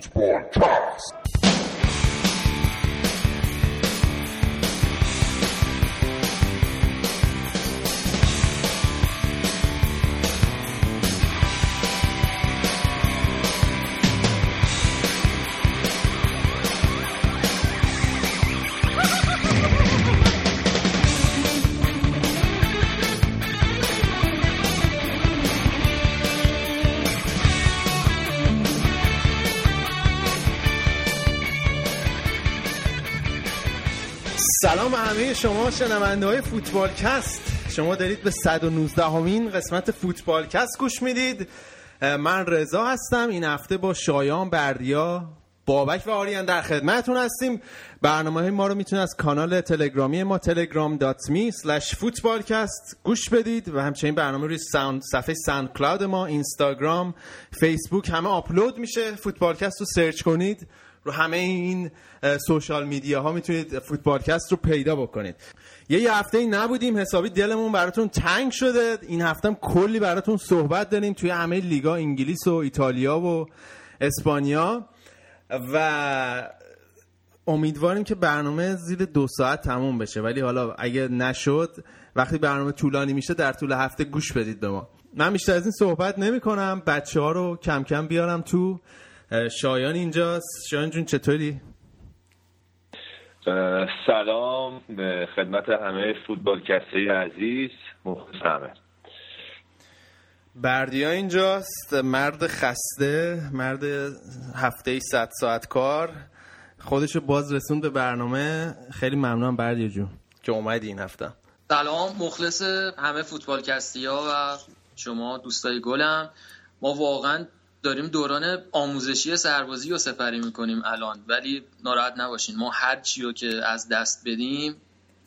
فوتبال کست همه شما شنونده های فوتبال کست شما دارید به 119 همین قسمت فوتبال کست گوش می‌دید. من رضا هستم. این هفته با شایان بردیا بابک و آریان در خدمتون هستیم. برنامه های ما رو می‌تونید از کانال تلگرامی ما telegram.me slash footballcast گوش بدید و همچنین برنامه روی ساوند صفحه ساوند کلاود ما اینستاگرام فیسبوک همه آپلود میشه. فوتبالکست رو سرچ کنید. رو همه این سوشال میدیا ها می‌تونید فوتبالکست رو پیدا بکنید. یه, یه هفته ای نبودیم حسابی دلمون براتون تنگ شده. این هفته کلی براتون صحبت داریم توی همه لیگا انگلیس و ایتالیا و اسپانیا. و امیدواریم که برنامه زیر دو ساعت تموم بشه. ولی حالا اگه نشد وقتی برنامه طولانی میشه در طول هفته گوش بدید به ما. من بیشتر از این صحبت نمی کنم بچه ها رو کم کم بیارم تو شایان اینجاست. شایان جون چطوری؟ سلام. به خدمت همه فوتبال کسی عزیز مخلص همه بردیا اینجاست. مرد خسته مرد هفته ای صد ساعت کار. خودشو باز رسوند به برنامه. خیلی ممنونم بردیا جون. که اومدی این هفته. سلام مخلص همه فوتبال کستی ها و شما دوستای گلم. ما واقعا داریم دوران آموزشی سربازی رو سپری می‌کنیم الان. ولی ناراحت نباشین ما هر چی رو که از دست بدیم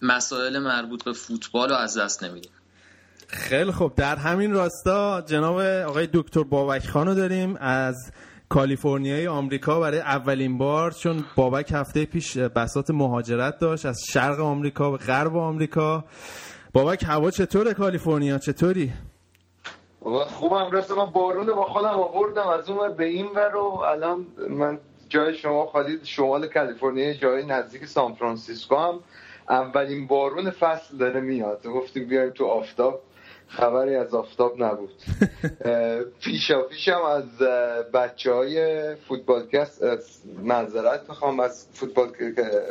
مسائل مربوط به فوتبال رو از دست نمیدیم. خیلی خوب. در همین راستا جناب آقای دکتر بابک خانو داریم از کالیفرنیای آمریکا برای اولین بار چون بابک هفته پیش بسات مهاجرت داشت از شرق آمریکا به غرب آمریکا. بابک هوا چطوره کالیفرنیا؟ چطوری؟ خوبم رسه من بارون با خودم آوردم از اون به این ور و الان من جای شما خالی شمال کالیفرنیا جای نزدیک سان فرانسیسکو هم اولین بارون فصل داره میاد. گفتیم بیایم تو آفتاب خبری از آفتاب نبود. پیشا پیشم از بچه های فوتبالکست منظرت می‌خوام از فوتبال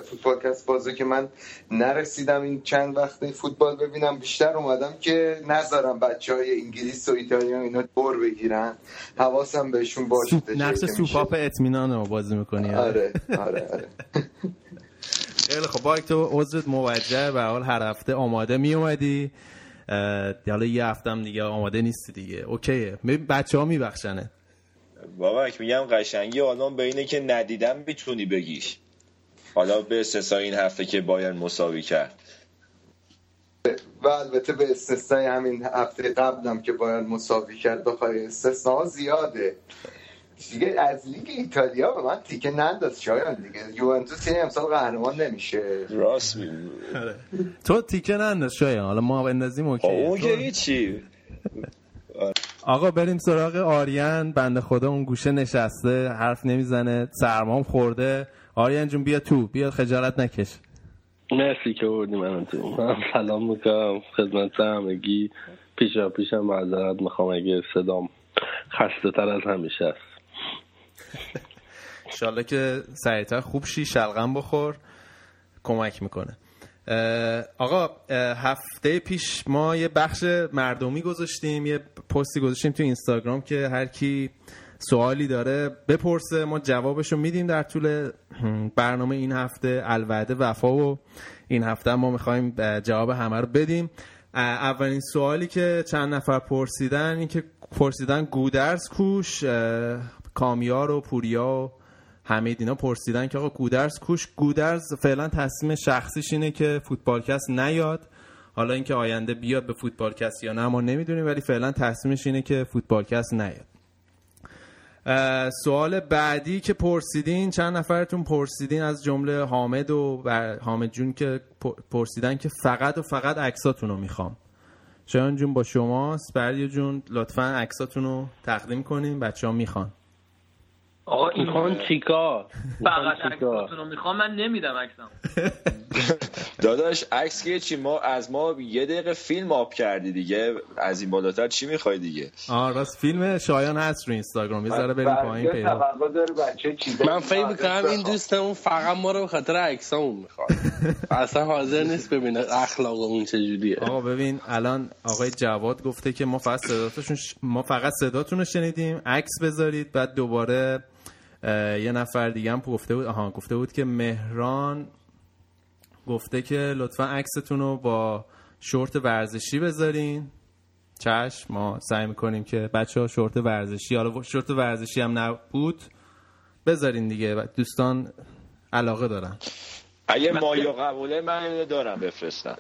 فوتبالکست بازه که من نرسیدم این چند وقت فوتبال ببینم. بیشتر اومدم که نذارم بچه های انگلیس و ایتالیا اینا دور بگیرن. حواسم بهشون باشه. نقش سوپاپ اطمینان رو بازی می‌کنی آره. آره آره خیلی خب با تو عذرت موجه به حال هر هفته آماده می اومدی حالا یه هفتم دیگه آماده نیستی دیگه. اوکیه. بچه ها میبخشنه. بابک میگم قشنگی آلمان به اینه که ندیدم می‌تونی بگیش. حالا به استثنای این هفته که باید مساوی کرد. و البته به استثنای همین هفته قبلم که باید مساوی کرد بخوای استثناء زیاده. دیگه از لیگ ایتالیا به من تیکه ننداز شایان دیگه. یوونتوس این امسال قهرمان نمیشه. راست تو تیکه ننداز شایان. حالا ما بندازیم اوکی. اون که هیچی. آقا بریم سراغ آریان. بنده خدا اون گوشه نشسته حرف نمی‌زنه سرمام خورده. آریان جون بیا تو. بیا خجالت نکش. مرسی که بردی من تو. من سلام می‌کنم. خدمت همگی. پیشا پیشم معذرت می‌خوام. اگه صدام خسته تر از همیشه است. انشالله که سریعتر خوب شی شلغم بخور کمک می‌کنه. آقا هفته پیش ما یه بخش مردمی گذاشتیم یه پستی گذاشتیم تو اینستاگرام که هر کی سوالی داره بپرسه ما جوابشو میدیم در طول برنامه این هفته. الوعده وفا و این هفته ما می‌خوایم جواب همه رو بدیم. اولین سوالی که چند نفر پرسیدن این که پرسیدن گودرز کوش کامیار و پوریا و همه اینا پرسیدن که آقا گودرز کوش گودرز فعلا تصمیم شخصیش اینه که فوتبالکست نیاد. حالا اینکه آینده بیاد به فوتبالکست یا نه ما نمی‌دونیم ولی فعلا تصمیمش اینه که فوتبالکست نیاد. سوال بعدی که پرسیدین چند نفرتون پرسیدین از جمله حامد و حامد جون که پرسیدن که فقط و فقط عکساتون می‌خوام. شایان جون با شماست بردیا جون لطفا عکساتون تقدیم کنیم بچه ها می‌خوان. آقا این چیکار؟ فقط عکستون رو می‌خوام من نمیدم عکسم داداش عکس که چی؟ ما از ما یه دقیقه فیلم آب کردی دیگه از این بالاتر چی می‌خوای دیگه؟ آه راست فیلم شایان هست رو اینستاگرام. یه ذره بریم پایین پیدا. من فکر می‌کنم این دوستمون فقط ما رو به خاطر عکسامون می‌خواد. اصلا حاضر نیست ببینه اخلاقمون چجوریه. آقا ببین الان آقای جواد گفته که ما فقط صداتون ما فقط صداتون رو شنیدیم. عکس بذارید بعد دوباره یه نفر دیگه هم گفته بود آها گفته بود که مهران گفته که لطفا عکستون رو با شورت ورزشی بذارین. چشم ما سعی می‌کنیم که بچه ها شورت ورزشی حالا شورت ورزشی هم نبود. بذارین دیگه دوستان علاقه دارن. اگه مایا قبوله من دارم بفرستم.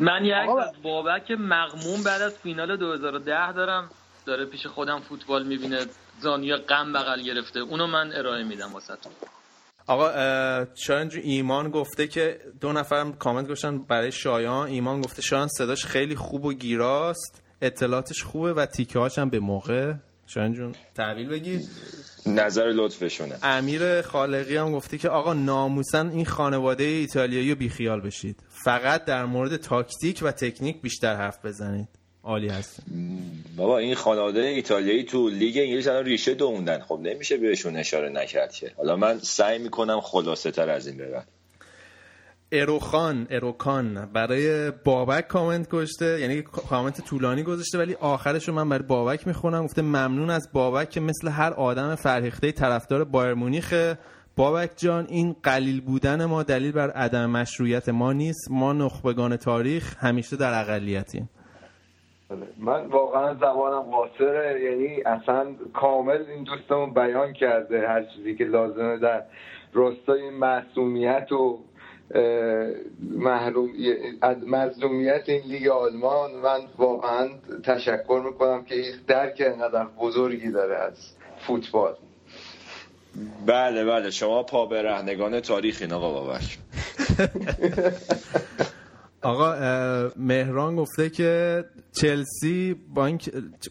من یک از بابک مغموم بعد از فینال 2010 دارم. داره پیش خودم فوتبال می‌بینه. زانوی غم بغل گرفته. اونو من ارائه میدم واسهتون. آقا شایان جو ایمان گفته که دو نفرم کامنت گوشن برای شایان. ایمان گفته شایان صداش خیلی خوب و گیراست. اطلاعاتش خوبه و تیکه هم به موقع. شایان جون تحویل بگیر. نظر لطفشونه. امیر خالقی هم گفته که آقا ناموسن این خانواده ایتالیایی رو بیخیال بشید. فقط در مورد تاکتیک و تکنیک بیشتر حرف بزنید. عالی هست بابا این خانواده ایتالیایی تو لیگ انگلیس الان ریشه دووندن. خب نمیشه بهشون اشاره نکرد که. حالا من سعی می‌کنم خلاصه تر از این ببر اروخان اروکان برای بابک کامنت گذاشته یعنی کامنت طولانی گذاشته ولی آخرش رو من برای بابک می‌خونم. گفته ممنون از بابک که مثل هر آدم فرهیخته طرفدار بایر مونیخ. بابک جان این قلیل بودن ما دلیل بر عدم مشروعیت ما نیست. ما نخبگان تاریخ همیشه در اقلیتیم. من واقعا زبانم قاصره یعنی اصلا کامل این دوستمون بیان کرده هر چیزی که لازمه در راستای معصومیت و محروم مظلومیت این لیگ آلمان. من واقعا تشکر می‌کنم که این درک انقدر بزرگی داره از فوتبال. بله بله. شما پا برهنگان تاریخ این آقا بابک. آقا مهران گفته که چلسی با این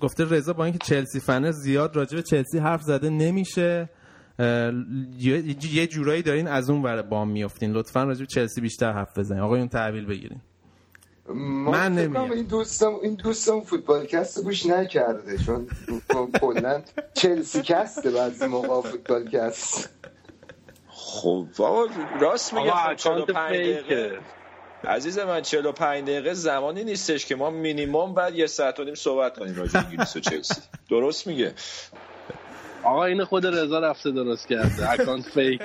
گفته رضا با اینکه چلسی فن زیاد داره راجع به چلسی حرف زده نمیشه. یه جورایی دارین از اون ور بام میافتین. لطفا راجع به چلسی بیشتر حرف بزنین. آقایون تحویل بگیرین. من نمیگم. این دوستم این دوستم فوتبال کست گوش نکرده. چون کلا چلسی کسته بعضی موقع فوتبال کست خب راست میگه 45 دقیقه. عزیز من 45 دقیقه زمانی نیستش که ما مینیمم بعد یه ساعت و نیم صحبت کنیم راجع به انگلیس و چلسی. درست میگه؟ آقا این خود رضا رفته درست کرده. اکانت fake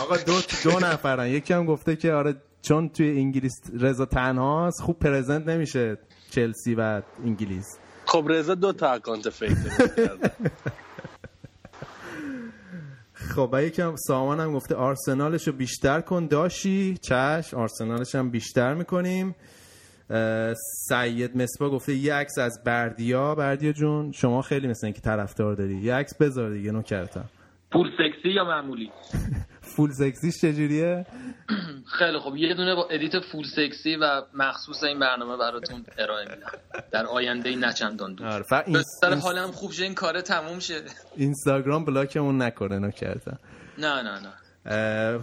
آقا دو دو نفرن. یکی هم گفته که آره چون توی انگلیس رضا تنهاست خوب present نمیشه چلسی و انگلیس. خب رضا دو تا اکانت fake خب و یکم سامان هم گفته آرسنالش رو بیشتر کن داشی. چشم آرسنالش هم بیشتر می‌کنیم. سید مصبا گفته یه عکس از بردیا. بردیا جون شما خیلی مثل اینکه طرفدار داری. یه عکس بذار دیگه نوکرتم full سکسی یا معمولی؟ full سکسی چجوریه؟ خیلی خوب. یه دونه با edit full سکسی و مخصوص این برنامه براتون ارائه میدم. در آینده نچندان دور آره این... حالم خوب شه این کاره تموم شه. اینستاگرام block مون نکنه نکردم نه نه نه.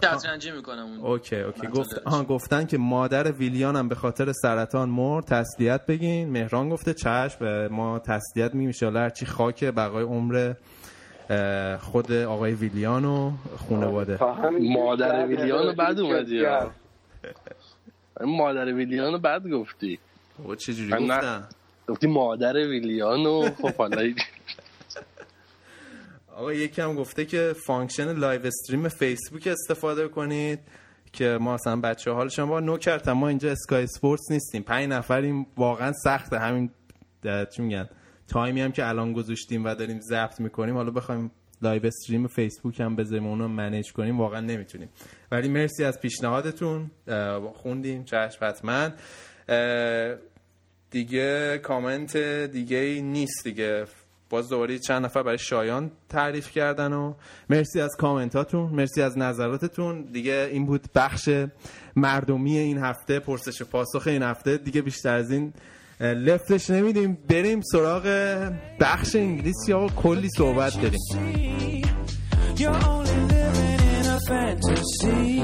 شطرنجی می‌کنم اون okay okay. گفت آها گفتن که مادر ویلیان هم به خاطر سرطان مرد تسلیت بگین. مهران گفته چشم ما تسلیت میگیم ان چی خاک بقای عمر خود آقای ویلیان و خانواده. مادر ویلیان رو بعد اومدی مادر ویلیان رو بعد گفتی. او چجوری گفتن گفتی مادر ویلیان و خب حالا آقا یکی هم گفته که function live stream فیسبوک استفاده کنید که ما اصلا بچه حال شما نو کردم ما اینجا اسکای سپورتس نیستیم. پنج نفریم واقعا سخته. همین چی میگن؟ تایمی هم که الان گذاشتیم و داریم ضبط می‌کنیم. حالا بخوایم live stream فیسبوک هم بذاریم اونو manage کنیم. واقعا نمی‌تونیم. ولی مرسی از پیشنهادتون. خوندیم. چشم حتما. دیگه کامنت دیگه نیست دیگه. باز دوباره چند نفر برای شایان تعریف کردن و مرسی از کامنتاتون مرسی از نظراتتون. دیگه این بود بخش مردمی این هفته پرسش پاسخ این هفته. دیگه بیشتر از این لفتش نمیدیم بریم سراغ بخش انگلیسی یا کلی صحبت داریم You're only living in a fantasy.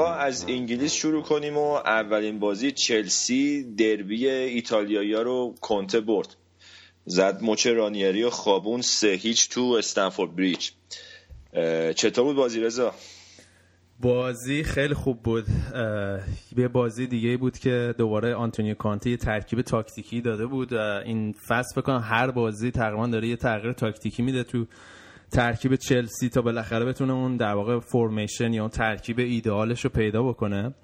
از انگلیس شروع کنیم و اولین بازی چلسی دربی ایتالیایی رو کنته برد. زد مچ رانیری و خوابون سه هیچ تو استنفورد بریج. چطور بود بازی رضا؟ بازی خیلی خوب بود. یه بازی دیگه بود که دوباره آنتونیو کانته یه ترکیب تاکتیکی داده بود. این فصل بکنم هر بازی تقریبا داره یه تغییر تاکتیکی میده تو ترکیب چلسی تا بالاخره بتونه اون در واقع فرمیشن یا اون ترکیب ایدئالش رو پیدا بکنه.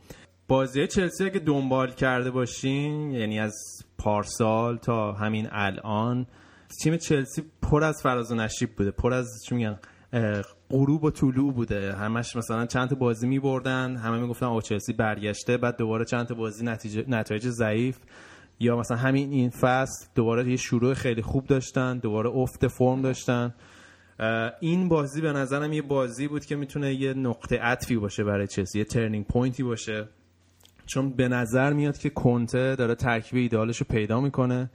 بازی چلسی اگه دنبال کرده باشین یعنی از پارسال تا همین الان تیم چلسی پر از فراز و نشیب بوده پر از چی میگن غروب و طلوع بوده. همش مثلا چند تا بازی می بردن همه می‌گفتن او چلسی برگشته بعد دوباره چند تا بازی نتیجه نتایج ضعیف. یا مثلا همین این فصل دوباره یه شروع خیلی خوب داشتن دوباره افت فرم داشتن. این بازی به نظرم یه بازی بود که می‌تونه یه نقطه عطفی باشه برای چلسی یه turning point ی باشه. چون به نظر میاد که کنته داره ترکیب ایدالش رو پیدا می‌کنه.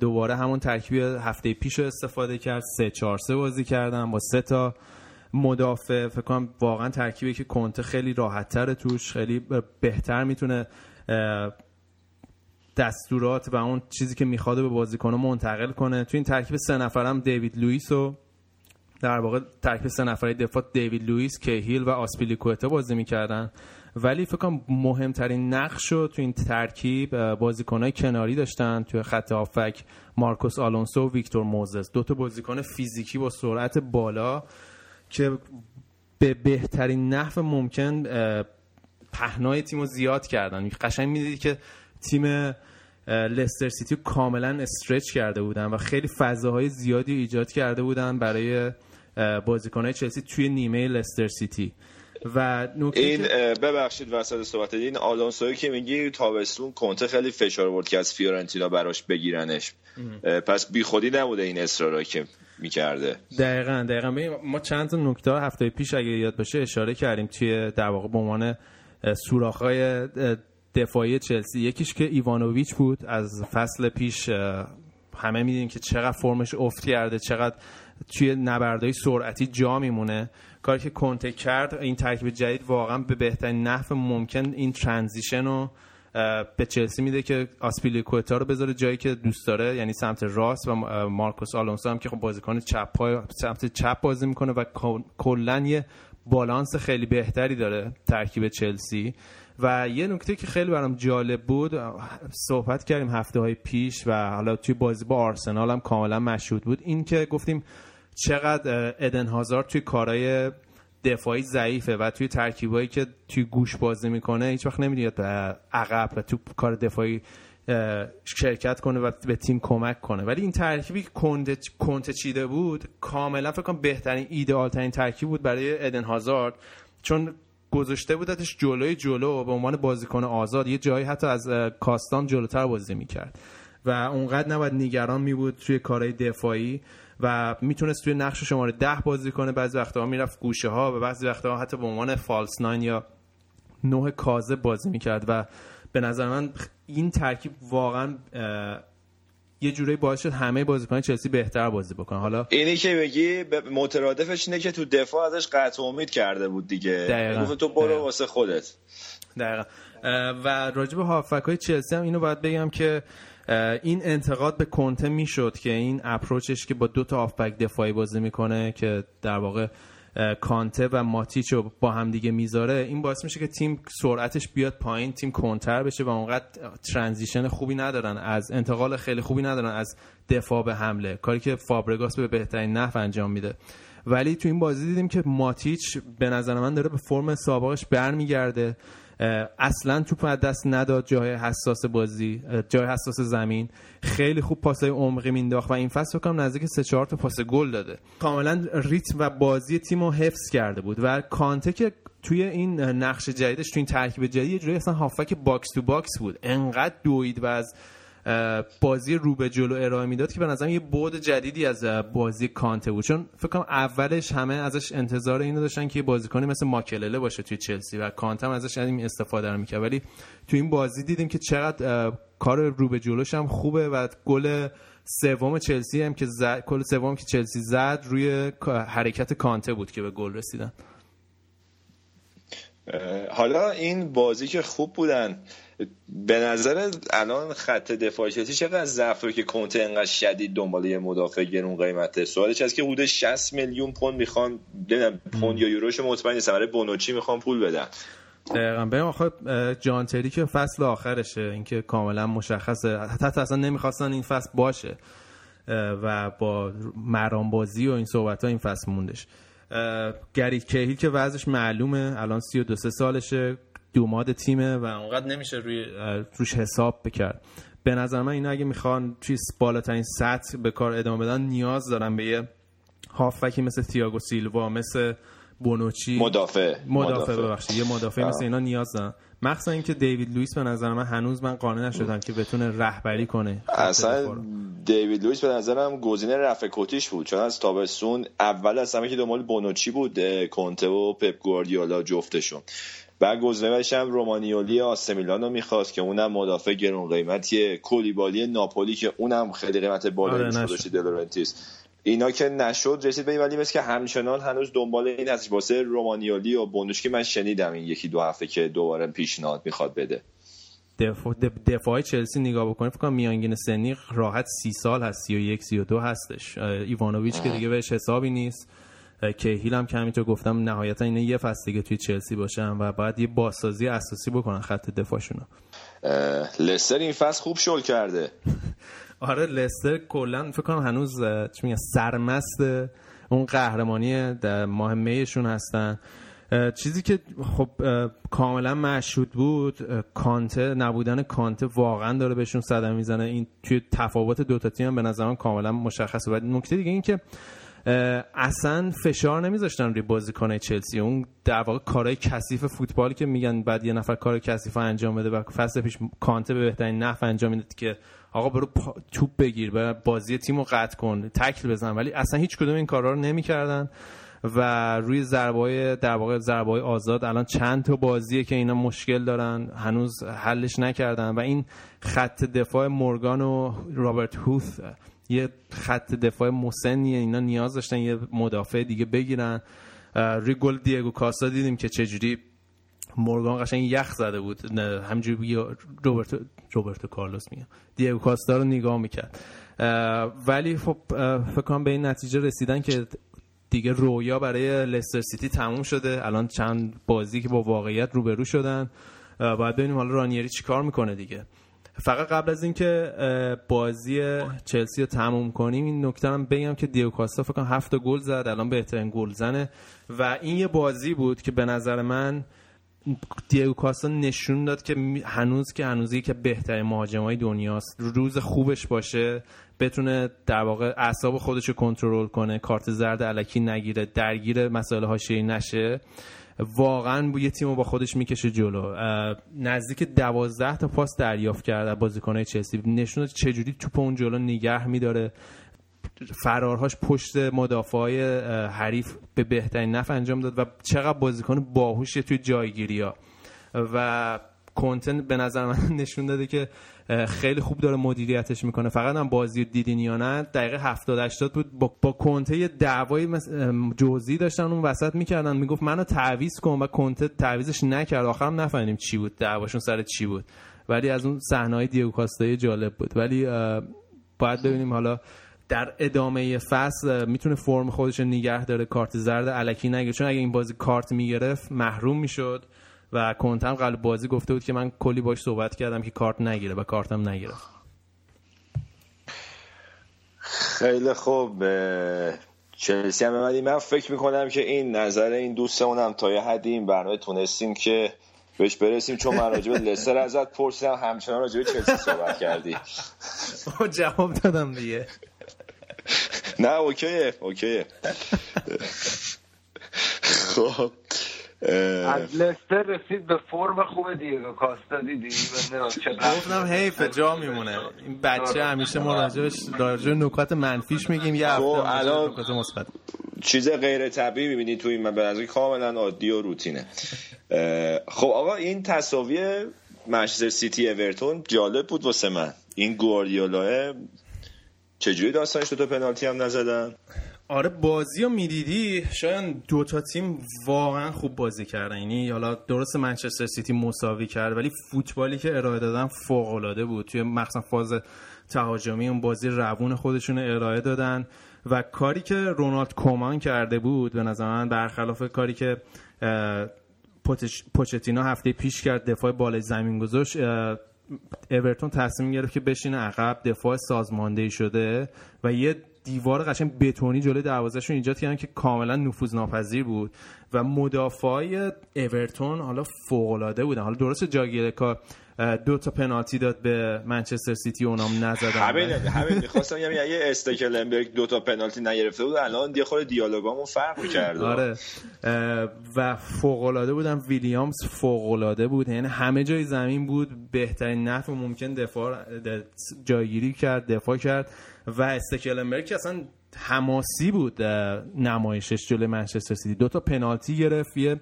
دوباره همون ترکیب هفته پیش رو استفاده کرد. سه چهار سه بازی کردن با سه تا مدافع. فکر کنم واقعا ترکیبی که کنته خیلی راحتتر توش خیلی بهتر می‌تونه دستورات و اون چیزی که می‌خواد به بازیکن منتقل کنه. تو این ترکیب سه نفرم دیوید لوئیز و در واقع ترکیب سه نفره دفاع دیوید لوئیز کیهیل و آسپیلیکوتا بازی می‌کردن. ولی فکر کنم مهمترین نقش رو تو این ترکیب بازیکنهای کناری داشتن توی خط هافبک مارکوس آلونسو و ویکتور موزس. دو تا بازیکن فیزیکی با سرعت بالا که به بهترین نحو ممکن پهنای تیم رو زیاد کردن. قشنگ می‌دیدی که تیم لستر سیتی کاملا stretch کرده بودن و خیلی فضاهای زیادی ایجاد کرده بودن برای بازیکنهای چلسی توی نیمه لستر سیتی. و این ببخشید وسط صحبت این آلونسوی که میگی تابستون کنته خیلی فشار برد که از فیورنتینا براش بگیرنش. پس بیخودی نبوده این اصرارا که می‌کرده. دقیقا دقیقا. ما چند تا نکته هفته پیش اگه یاد باشه اشاره کردیم توی در واقع به عنوان سوراخ‌های دفاعی چلسی. یکیش که ایوانوویچ بود. از فصل پیش همه می‌دونیم که چقدر فرمش افت کرده چقدر توی نبردهای سرعتی جا میمونه. کاری که کنته کرد این ترکیب جدید واقعا به بهترین نحو ممکن این ترانزیشن رو به چلسی میده که آسپیلیکوتا رو بذاره جایی که دوست داره یعنی سمت راست و مارکوس آلونسو هم که خب بازیکن چپ های سمت چپ بازی می‌کنه و کلا یه بالانس خیلی بهتری داره ترکیب چلسی. و یه نکته که خیلی برام جالب بود صحبت کردیم هفته های پیش و حالا توی بازی با آرسنال هم کاملا مشهود بود. این که گفتیم چقدر ادن هازار توی کارهای دفاعی ضعیفه و توی ترکیبایی که توی گوش بازی می‌کنه هیچ وقت نمی‌دید به عقب و تو کار دفاعی شرکت کنه و به تیم کمک کنه. ولی این ترکیبی که کنت چیده بود کاملا فکر کنم بهترین ایدئال ترین ترکیب بود برای ادن هازارد چون گذاشته بودتش جلوی جلو به عنوان بازیکن آزاد یه جایی حتی از کاستان جلوتر بازی می‌کرد. و اونقدر نباید نگران می بود توی کارهای دفاعی. و می‌تونست توی نقش شماره ده بازی کنه. بعضی وقتها می‌رفت گوشه ها و بعضی وقتها حتی به عنوان فالس ناین یا نوع کازه بازی می‌کرد و به نظر من این ترکیب واقعا یه جوری باعث شد همه بازیکن چلسی بهتر بازی بکنن. حالا اینی که بگی مترادفش اینه که تو دفاع ازش قطع امید کرده بود دیگه. دقیقا. تو برو واسه خودت. دقیقا. و راجب هافک های چلسی هم اینو باید بگم که این انتقاد به کنته می‌شد که این اپروچش که با دو تا آفبک دفاعی بازی می‌کنه که در واقع کانته و ماتیچ رو با هم دیگه می‌ذاره این باعث میشه که تیم سرعتش بیاد پایین تیم کنتر بشه و اونقدر ترانزیشن خوبی ندارن از انتقال خیلی خوبی ندارن از دفاع به حمله کاری که فابرگاس به بهترین نحو انجام میده. ولی تو این بازی دیدیم که ماتیچ به نظر من داره به فرم سابقش برمیگرده. اصلا توپ از دست نداد. جای حساس بازی جای حساس زمین. خیلی خوب پاسای عمقی مینداخت و این فصل فکر نزدیک سه چهار تا پاس گل داده. کاملا ریتم و بازی تیم رو حفظ کرده بود و کانته که توی این نقش جدیدش توی این ترکیب جدید یه جوری اصلا هافبک box to box بود. انقدر دوید و از بازی رو به جلو ارائه می‌داد که به نظرم یه بود جدیدی از بازی کانته بود. چون فکر کنم اولش همه ازش انتظار اینو داشتن که بازیکنی مثل ماکلله باشه توی چلسی و کانته هم ازش این استفاده رو می‌کرد. ولی توی این بازی دیدیم که چقدر کار رو به جلوش هم خوبه و گل سوم چلسی هم که زد کل سوم که چلسی زد روی حرکت کانته بود که به گل رسیدن. حالا این بازی که خوب بودن. به نظر الان خط دفاعی چلسی چقدر ضعف که کنته انقدر شدید دنبال یه مدافع گرون قیمته. سوالش هست که حدود 60 میلیون پوند می‌خوان نمی‌دونم پوند یا یوروش مطمئن نیستم برای بونوچی می‌خوان پول بدن. دقیقا. بریم آخه جان تری که فصل آخرشه اینکه کاملا مشخصه. حتی اصلا نمی‌خواستن این فصل باشه و با مرام بازی و این صحبت ها این فصل موندش. گریت کهیل که وضعش معلومه الان 32 سالشه. دوماد تیمه و اونقدر نمیشه روی روش حساب بکرد. به نظر من اینا اگه می‌خوان چیز بالاترین سطح به کار ادامه بدن نیاز دارن به یه هافکی مثل تییاگو سیلوا مثل بونوچی. مدافع. مدافع ببخشید. یه مدافع مثل اینا نیاز دارن. مخصوصا اینکه دیوید لوئیس به نظر من هنوز من قانع نشدم که بتونه رهبری کنه. اصلا دیوید لوئیس به نظرم گزینه رفع کتیش بود. چون از تابستون اول از همه که دنبال بونوچی بود کنته و پپ گواردیولا جفتشون. بعد گزینه‌اش هم رومانیولی آسمیلانو می‌خواست که اونم مدافع گرون قیمتیه. کولیبالی ناپولی که اونم خیلی قیمت بالایی آره داشت دلورنتیس اینا که نشد رسید به ولی مثل که همچنان هنوز دنبال این از واسه رومانیولی و بوندوش که من شنیدم این یکی دو هفته که دوباره پیشنهاد می‌خواد بده. دفاع, دفاع چلسی نگاه بکنید فکر کنم میانگین سنی راحت سی سال هست 31 32 هستش. ایوانوویچ که دیگه بهش حسابی نیست. کهیل هم که همینطور گفتم نهایتا اینه یه فصل دیگه توی چلسی باشن و باید یه بازسازی اساسی بکنن خط دفاعشون لستر این فصل خوب شل کرده. آره لستر کلا فکر کنم هنوز چی میگن سرمست اون قهرمانی ماه میشون هستن. چیزی که خب کاملا مشهود بود کانته نبودن کانته واقعا داره بهشون صدمه می‌زنه. این توی تفاوت دو تا تیم به نظرم کاملا مشخصه. و نکته دیگه این که اصلا فشار نمیذاشتن روی بازیکن چلسی. اون در واقع کارهای کثیف فوتبالی که میگن بعد یه نفر کار کثیف انجام بده و فصل پیش کانته به بهترین نحو انجام می‌داد که آقا برو توپ بگیر به بازی تیم رو قطع کن تکل بزن. ولی اصلا هیچ کدوم این کارا رو نمی‌کردن و روی ضربای در واقع ضربای آزاد الان چند تا بازیه که اینا مشکل دارن هنوز حلش نکردن. و این خط دفاع مورگان و رابرت هوث یه خط دفاع مسنیه اینا نیاز داشتن یه مدافع دیگه بگیرن. روی گل دیگو کاستا دیدیم که چجوری مورگان قشنگ یخ زده بود. همجوری روبرتو روبرتو کارلوس میگم دیگو کاستا رو نگاه می‌کرد. ولی خب فکر کنم به این نتیجه رسیدن که دیگه رویا برای لستر سیتی تموم شده. الان چند بازی که با واقعیت روبرو شدن. باید ببینیم حالا رانیری چیکار می‌کنه دیگه. فقط قبل از اینکه بازی چلسی رو تموم کنیم این نکته هم بگم که دیو کاستا فکر کنم هفت گل زد الان بهترین گل زنه و این یه بازی بود که به نظر من دیو کاستا نشون داد که هنوز که هنوزی که بهترین مهاجمای دنیاست. روز خوبش باشه بتونه در واقع اعصاب خودش رو کنترل کنه کارت زرد علکی نگیره درگیر مسائل حاشیه‌ای نشه. واقعا یه تیم با خودش می‌کشه جلو. نزدیک دوازده تا پاس دریافت کرده بازیکنهای چلسی. نشون چجوری توپ اون جلو نگه میداره. فرارهاش پشت مدافع های حریف به بهترین نفع انجام داد و چقدر بازیکن باهوشیه توی جایگیری ها و کنتن به نظر من نشون داده که خیلی خوب داره مدیریتش می‌کنه. فقط هم بازی دیدین یا نه دقیقه 70 80 بود با, با کنته یه دعوای جزئی داشتن اون وسط می‌کردن می‌گفت منو تعویض کن و کنته تعویزش نکرد. آخرم نفهمیدیم چی بود دعواشون سر چی بود. ولی از اون صحنه دیگو کاستای جالب بود. ولی باید ببینیم حالا در ادامه فصل می‌تونه فرم خودش نگه داره کارت زرد علکی نگیره چون اگه این بازی کارت می‌گرفت محروم می‌شد. و کنتم قبل بازی گفته بود که من کلی باش صحبت کردم که کارت نگیره و کارتم نگیره خیلی خوب چلسی هم بمدیم من فکر می‌کنم که این نظر این دوستمون هم تا یه حدی این برنامه تونستیم که بهش برسیم چون من راجب لستر ازت پرسیدم همچنان راجب چلسی صحبت کردی. جواب دادم دیگه. نه اوکیه اوکیه. خب. از لستر رسید به فرم خوب دیگو کاستا دیدی؟ گفتم حیف جا میمونه. این بچه همیشه ما راجبش راجب نکات منفیش میگیم. یه خب، هفته الان- نکات مثبت. چیز غیر طبیعی می‌بینی تو این من به نظر کاملا عادی و روتینه. خب آقا این تصاوی منچستر سیتی اورتون جالب بود واسه من. این گواردیولا چجوری داستانش دو تا پنالتی هم نزدن؟ آره بازی رو می‌دیدی؟ شاید دو تا تیم واقعا خوب بازی کردن. یعنی حالا درست منچستر سیتی مساوی کرد ولی فوتبالی که ارائه دادن فوق العاده بود. توی مخصوصا فاز تهاجمی اون بازی روون خودشون ارائه دادن. و کاری که رونالد کومان کرده بود به نظر من برخلاف کاری که پوچتینو هفته پیش کرد دفاع بالای زمین گذاشت اورتون تصمیم گرفت که بشینه عقب. دفاع سازماندهی شده و یه دیوار قشنگ بتونی جلوی دروازهشون ایجاد کردن که کاملا نفوذناپذیر بود. و مدافعای اورتون حالا فوق العاده بودن. حالا درست جاگیرکا دو تا پنالتی داد به منچستر سیتی اونام نزدن. همین همین. می‌خواستم یعنی یه استکلنبرگ دو تا پنالتی نگرفته بود الان یه خورده دیالوگامون فرق کرد آره. و فوق العاده بودم ویلیامز فوق العاده بود. یعنی همه جای زمین بود. بهترین نحو ممکن دفاع جایگیری کرد دفاع کرد. و استکلنبرگ که اصلا حماسی بود نمایشش جلوی منچستر سیتی. دو تا پنالتی گرفت یه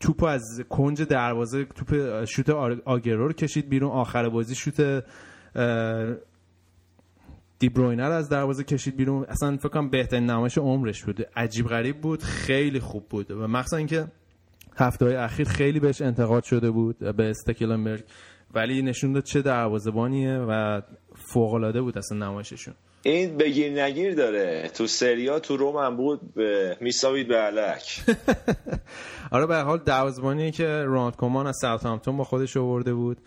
توپ از کنج دروازه توپ شوت آگرو رو کشید بیرون. آخر بازی شوت دیبروینه رو از دروازه کشید بیرون. اصلا فکر کنم بهترین نمایش عمرش بود. عجیب غریب بود خیلی خوب بود. و مخصوصا اینکه هفته های اخیر خیلی بهش انتقاد شده بود به استکلنبرگ ولی نشون داد چه دروازه‌بانیه و فوق العاده بود اصلا نمایششون. این بگیر نگیر داره. تو سریا تو روم هم بود. به میساوید به علک. آره به حال دروازه‌بانیه که رونالد کومان از ساوثهامپتون با خودش آورده بود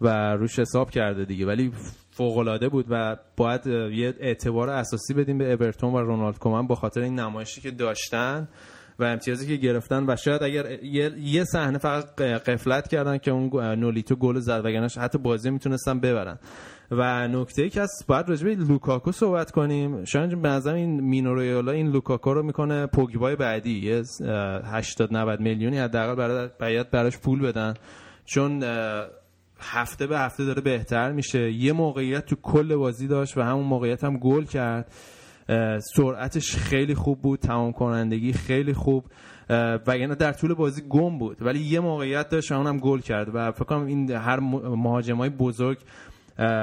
و روش حساب کرده دیگه. ولی فوق العاده بود و باید یه اعتبار اساسی بدیم به اورتون و رونالد کومان با خاطر این نمایشی که داشتن و امتیازی که گرفتن. و شاید اگر یه, یه صحنه فقط غفلت کردن که اون نولیتو گل زد وگرنه حتی بازی می‌تونستن ببرن. و نکته ای که هست باید راجع به لوکاکو صحبت کنیم شاید به این مینو رایولا این لوکاکو رو می‌کنه پوگبای بعدی. یه 80 90 میلیونی حداقل برای باید براش پول بدن. چون هفته به هفته داره بهتر میشه. یه موقعیت تو کل بازی داشت و همون موقعیت هم گل کرد. سرعتش خیلی خوب بود تمام کنندگی خیلی خوب. وگرنه در طول بازی گم بود. ولی یه موقعیت داشت و اونم گل کرد. و فکر کنم این هر مهاجمای بزرگ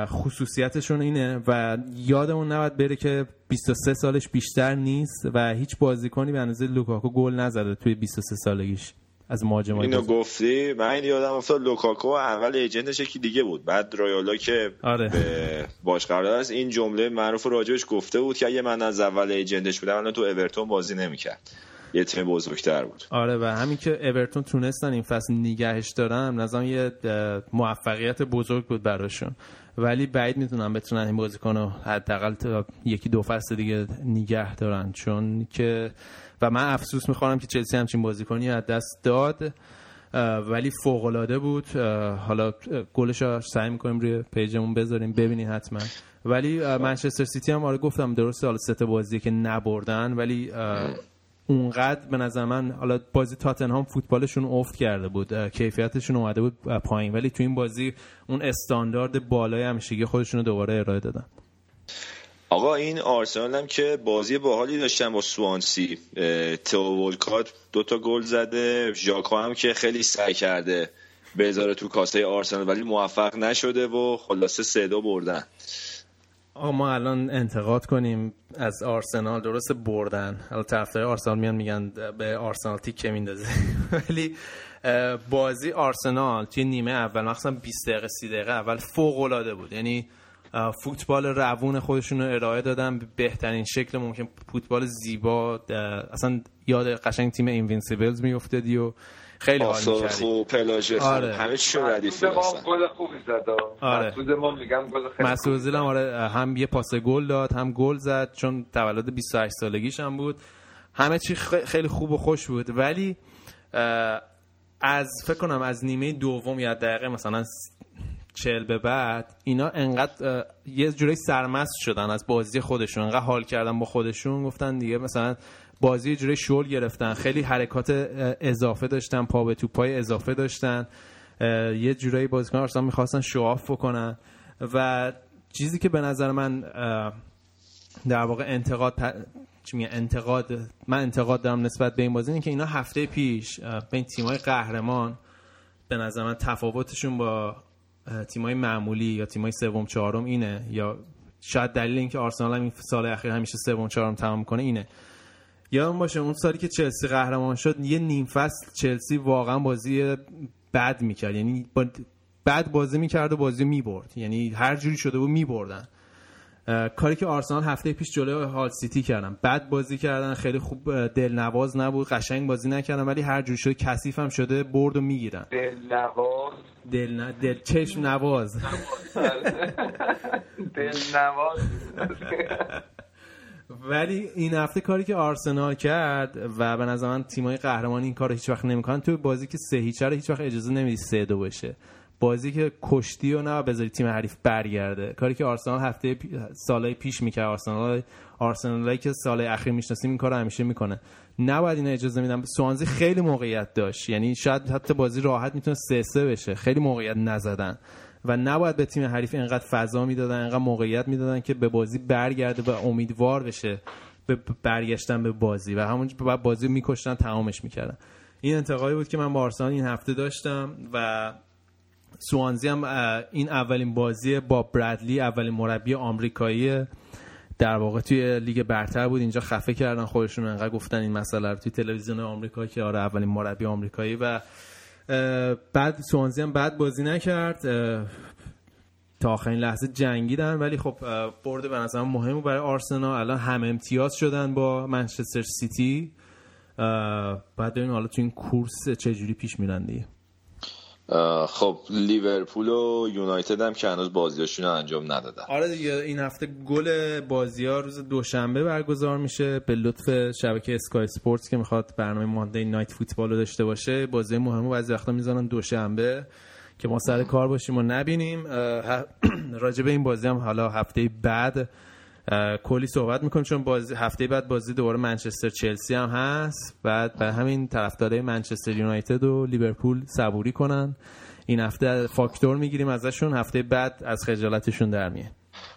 خصوصیتشون اینه و یادمون نباید بره که 23 سالش بیشتر نیست و هیچ بازیکنی به اندازه لوکاکو گل نزده توی 23 سالگیش از مهاجمای اینو بزرگ. گفتی؟ من یادم افتاد لوکاکو اول agent ش یکی دیگه بود. بعد رایولا که آره. به باش قرار است. این جمله معروف راجبش گفته بود که اگه من از اول agent ش بودم الان تو اورتون بازی نمی‌کرد. یه تیم بزرگتر بود. آره و همین که اورتون تونستن این فصل نگهش دارن نظام یه موفقیت بزرگ بود براشون. ولی بعید می‌تونم بتونن این بازیکن رو حداقل یکی دو فصل دیگه نگه دارن. چون که و من افسوس می‌خوام که چلسی همچین بازیکنی از دست داد. ولی فوق العاده بود حالا گلش رو سعی می‌کنیم روی پیجمون بذاریم ببینید حتما. ولی منچستر سیتی هم آره گفتم درسته حالا سه بازی که نبردن ولی اونقدر به نظر من حالا بازی تاتنهام فوتبالشون افت کرده بود کیفیتشون اومده بود پایین ولی تو این بازی اون استاندارد بالای همیشگی خودشون رو دوباره ارائه دادن. آقا این آرسنال هم که بازی باحالی داشتن با سوانسی. تو ولکات دو تا گل زده ژاکا هم که خیلی سعی کرده بذاره تو کاسه آرسنال ولی موفق نشده و خلاصه سه دو بردن. آقا ما الان انتقاد کنیم از آرسنال. درست بردن. حالا طرفدار آرسنال میان میگن به آرسنال تیکه میندازه. ولی بازی آرسنال توی نیمه اول مخصوصا 20 دقیقه 30 دقیقه اول فوق بود. یعنی فوتبال روون خودشون رو ارائه دادن به بهترین شکل ممکن. فوتبال زیبا اصلا یاد قشنگ تیم اینوینسیبلز میافتادی و خیلی حال خوب پلاژ آره. همه چیشون ردیف مسعود ما هستن گل خوبی زد آره. مسعود ما میگم گل خیلی مسعود آره هم یه پاس گل داد هم گل زد چون تولد 28 سالگیش هم بود. همه چی خیلی خوب و خوش بود. ولی از فکر کنم از نیمه دوم یا دقیقه مثلا چل به بعد اینا انقدر یه جوری سرمست شدن از بازی خودشون. انقدر حال کردن با خودشون. گفتن دیگه مثلا بازی جوری شل گرفتن خیلی حرکات اضافه داشتن پا به توپای اضافه داشتن یه جورایی بازیکن آرسنال می‌خواستن شواف بکنن و چیزی که به نظر من در واقع انتقاد چی انتقاد من انتقاد دارم نسبت به این بازی اینه که اینا هفته پیش به این تیمای قهرمان به نظر من تفاوتشون با تیمای معمولی یا تیمای سوم چهارم اینه یا شاید دلیل اینکه آرسنال هم این سال اخیر همیشه سوم چهارم تمام کنه اینه. یادم باشه اون سالی که چلسی قهرمان شد یه نیم فصل چلسی واقعا بازی بد می‌کرد. یعنی بد بازی می‌کرد و بازی می‌برد. یعنی هر جوری شده بود میبردن. کاری که آرسنال هفته پیش جلوی هال سیتی کردن. بد بازی کردن خیلی خوب دلنواز نبود قشنگ بازی نکردن ولی هر جوری شده کثیف هم شده برد و می‌گیرن. دلنواز؟ دل ن... دل چشم نواز. دلنواز. ولی این هفته کاری که آرسنال کرد و به نظر من تیمای قهرمان این کار هیچ وقت نمی‌کنن تو بازی که سه هیچ هیچ وقت اجازه نمیدی سه دو بشه. بازی که کشتی و نه بذاری تیم حریف برگرده. کاری که آرسنال هفته پی... سالهای پیش می‌کرد آرسنال آرسنالی که سال اخیر می‌شناسیم این کار همیشه می‌کنه. نباید این اجازه میدم سوانزی خیلی موقعیت داشت. یعنی شاید حتی بازی راحت می‌تونه سه سه بشه. خیلی موقعیت نزدن. و نباید به تیم حریف اینقدر فضا می‌دادن اینقدر موقعیت می‌دادن که به بازی برگرده و امیدوار بشه به برگشتن به بازی. و همون بعد بازی میکشتن تمامش می‌کردن. این انتقادی بود که من با آرسنال این هفته داشتم و سوانزی هم این اولین بازی با برادلی اولین مربی آمریکایی در واقع توی لیگ برتر بود. اینجا خفه کردن خودشون انقدر گفتن این مسئله رو توی تلویزیون آمریکا که آره اولین مربی آمریکایی و بعد سوانزی هم بعد بازی نکرد. تا آخرین لحظه جنگیدن. ولی خب برده به نظرم مهم برای آرسنال. الان هم امتیاز شدن با منچستر سیتی. بعد ببینیم حالا تو این کورس چجوری پیش میرن دیگه. خب لیورپول و یونایتد هم که هنوز بازیاشون انجام ندادن. آره دیگه این هفته گل بازی ها روز دوشنبه برگزار میشه به لطف شبکه اسکای سپورتس که می‌خواد برنامه مانده نایت فوتبال رو داشته باشه. بازی مهم و بعضی وقتا می‌ذارن دوشنبه که ما سر کار باشیم و نبینیم. راجع این بازی هم حالا هفته بعد کلی صحبت می‌کنیم چون بازی هفته بعد بازی دوباره منچستر چلسی هم هست. بعد به همین طرفدارای منچستر یونایتد و لیورپول صبوری کنن. این هفته فاکتور می‌گیریم ازشون. هفته بعد از خجالتشون در میه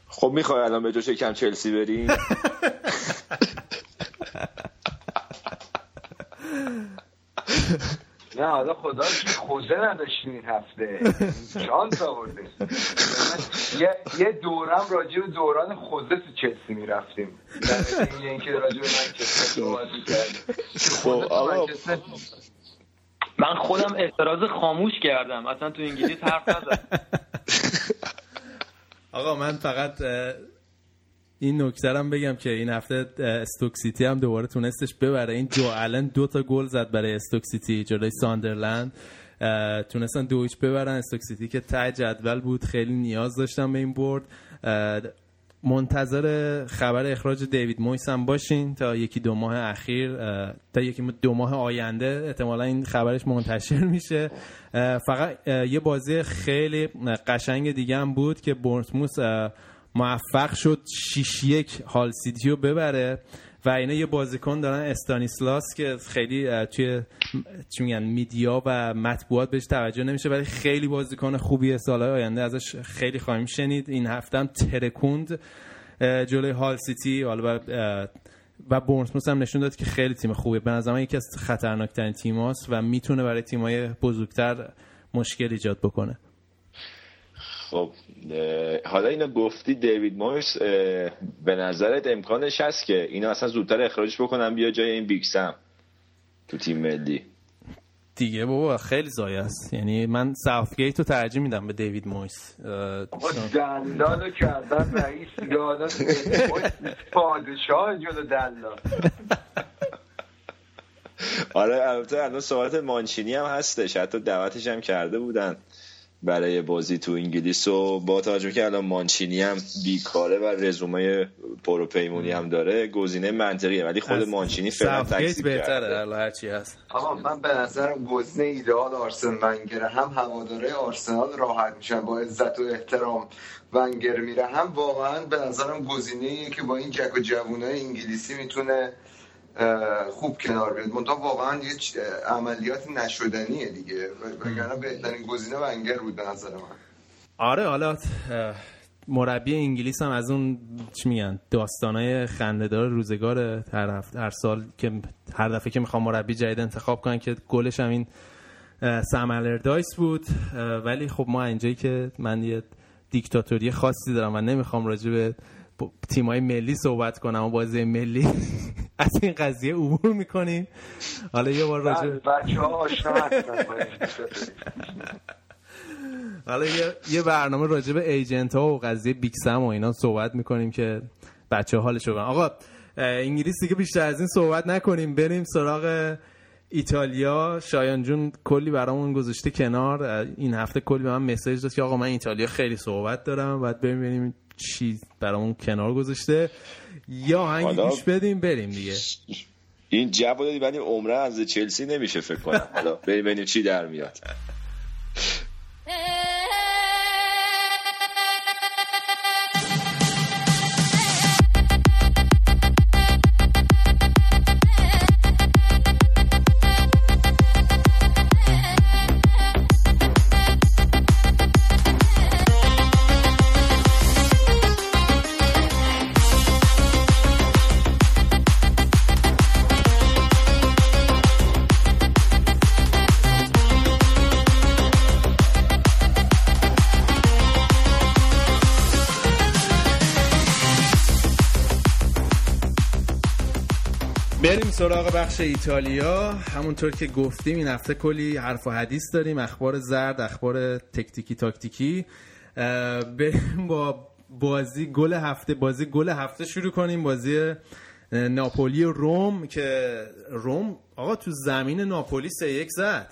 خب می‌خوای الان به جوش کم چلسی بریم؟ نه حالا خدا خوزه نداشتیم این هفته. شانس آورده یه, یه دورم راجع به دوران خوزه تو چلسی می‌رفتیم. یعنی اینکه راجع به منچستر صحبت خب من خودم اعتراض خاموش کردم. اصلا تو انگلیس حرف نزدم آقا من فقط این نکته هم بگم که این هفته استوک سیتی هم دوباره تونستش ببره. این جو الان دو تا گل زد برای استوک سیتی جلوی ساندرلند. تونستن دویچ ببرن. استوک سیتی که ته جدول بود خیلی نیاز داشتن به این برد. منتظر خبر اخراج دیوید مویس هم باشین تا یکی دو ماه اخیر تا یکی دو ماه آینده. احتمالا این خبرش منتشر میشه. فقط یه بازی خیلی قشنگ دیگه هم بود که بورنموث موفق شد 6 یک هال سیتی رو ببره. و اینا یه بازیکن دارن استانیسلاس که خیلی توی چی میگن میدیا و مطبوعات بهش توجه نمیشه ولی خیلی بازیکن خوبیه سالهای آینده ازش خیلی خواهیم شنید. این هفته هم ترکوند جلوی هال سیتی حالا و بورنموث هم نشون داد که خیلی تیم خوبه به نظر یکی از خطرناکترین تیماست و می‌تونه برای تیمای بزرگتر مشکل ایجاد بکنه. خب حالا اینو گفتی دیوید مویس به نظرت امکانش هست که اینا اصلا زودتر اخراجش بکنن بیا جای این بیکسم تو تیم ملی؟ دیگه بابا خیلی زایه است. یعنی من ساوثگیت رو ترجیح میدم به دیوید مویس. دلال رو کردن رئیس یادن پادشاه جلو دلال آره البته الان صحبت مانچینی هم هستش. حتی دعوتش هم کرده بودن. برای بازی تو انگلیس و با توجه که الان مانچینی هم بیکاره و رزومه پروپیمونی هم داره گزینه منطقیه. ولی خود مانچینی فعلا تکسیب بهتره هر چی هست. آقا من به نظرم گزینه ایدئال آرسن ونگر هم هواداره آرسنال راحت میشن با عزت و احترام ونگر میره. هم واقعا به نظرم گزینه که با این جک و جوونای انگلیسی می‌تونه خوب کنار بیاد. منتها واقعا یه عملیات نشدنیه دیگه. وگرنه بهترین گزینه ونگر بود به نظر من. آره حالا مربی انگلیس هم از اون چی میگن داستانای خندهدار روزگار هر, هر سال که هر دفعه که می‌خوام مربی جدید انتخاب کنن که گلش هم این سملر دایس بود. ولی خب ما اینجایی که من یه دیکتاتوری خاصی دارم و نمی‌خوام راجع به تیمای ملی صحبت کنم و بازی ملی از این قضیه عبور می‌کنیم. حالا یه بار راجع بچه ها حالا یه, یه برنامه راجع به ایجنت ها و قضیه بیکسم و اینا صحبت می‌کنیم که بچه حالش رو آقا انگلیس دیگه بیشتر از این صحبت نکنیم. بریم سراغ ایتالیا. شایان جون کلی برامون گذاشته کنار. این هفته کلی به من مسیج داد که آقا من ایتالیا خیلی صحبت دارم. بعد بریم ببینیم چی برامون کنار گذاشته. یا هنگی گوش بدیم بریم دیگه. این جواب دادی ولی عمره از چلسی نمیشه فکر کنم. حالا بریم ببینیم چی در میاد. سراغ بخش ایتالیا. همونطور که گفتیم این هفته کلی حرف و حدیث داریم. اخبار زرد اخبار تکتیکی تاکتیکی. بریم با بازی گل هفته. بازی گل هفته شروع کنیم. بازی ناپولی روم که روم آقا تو زمین ناپولی سه یک زد.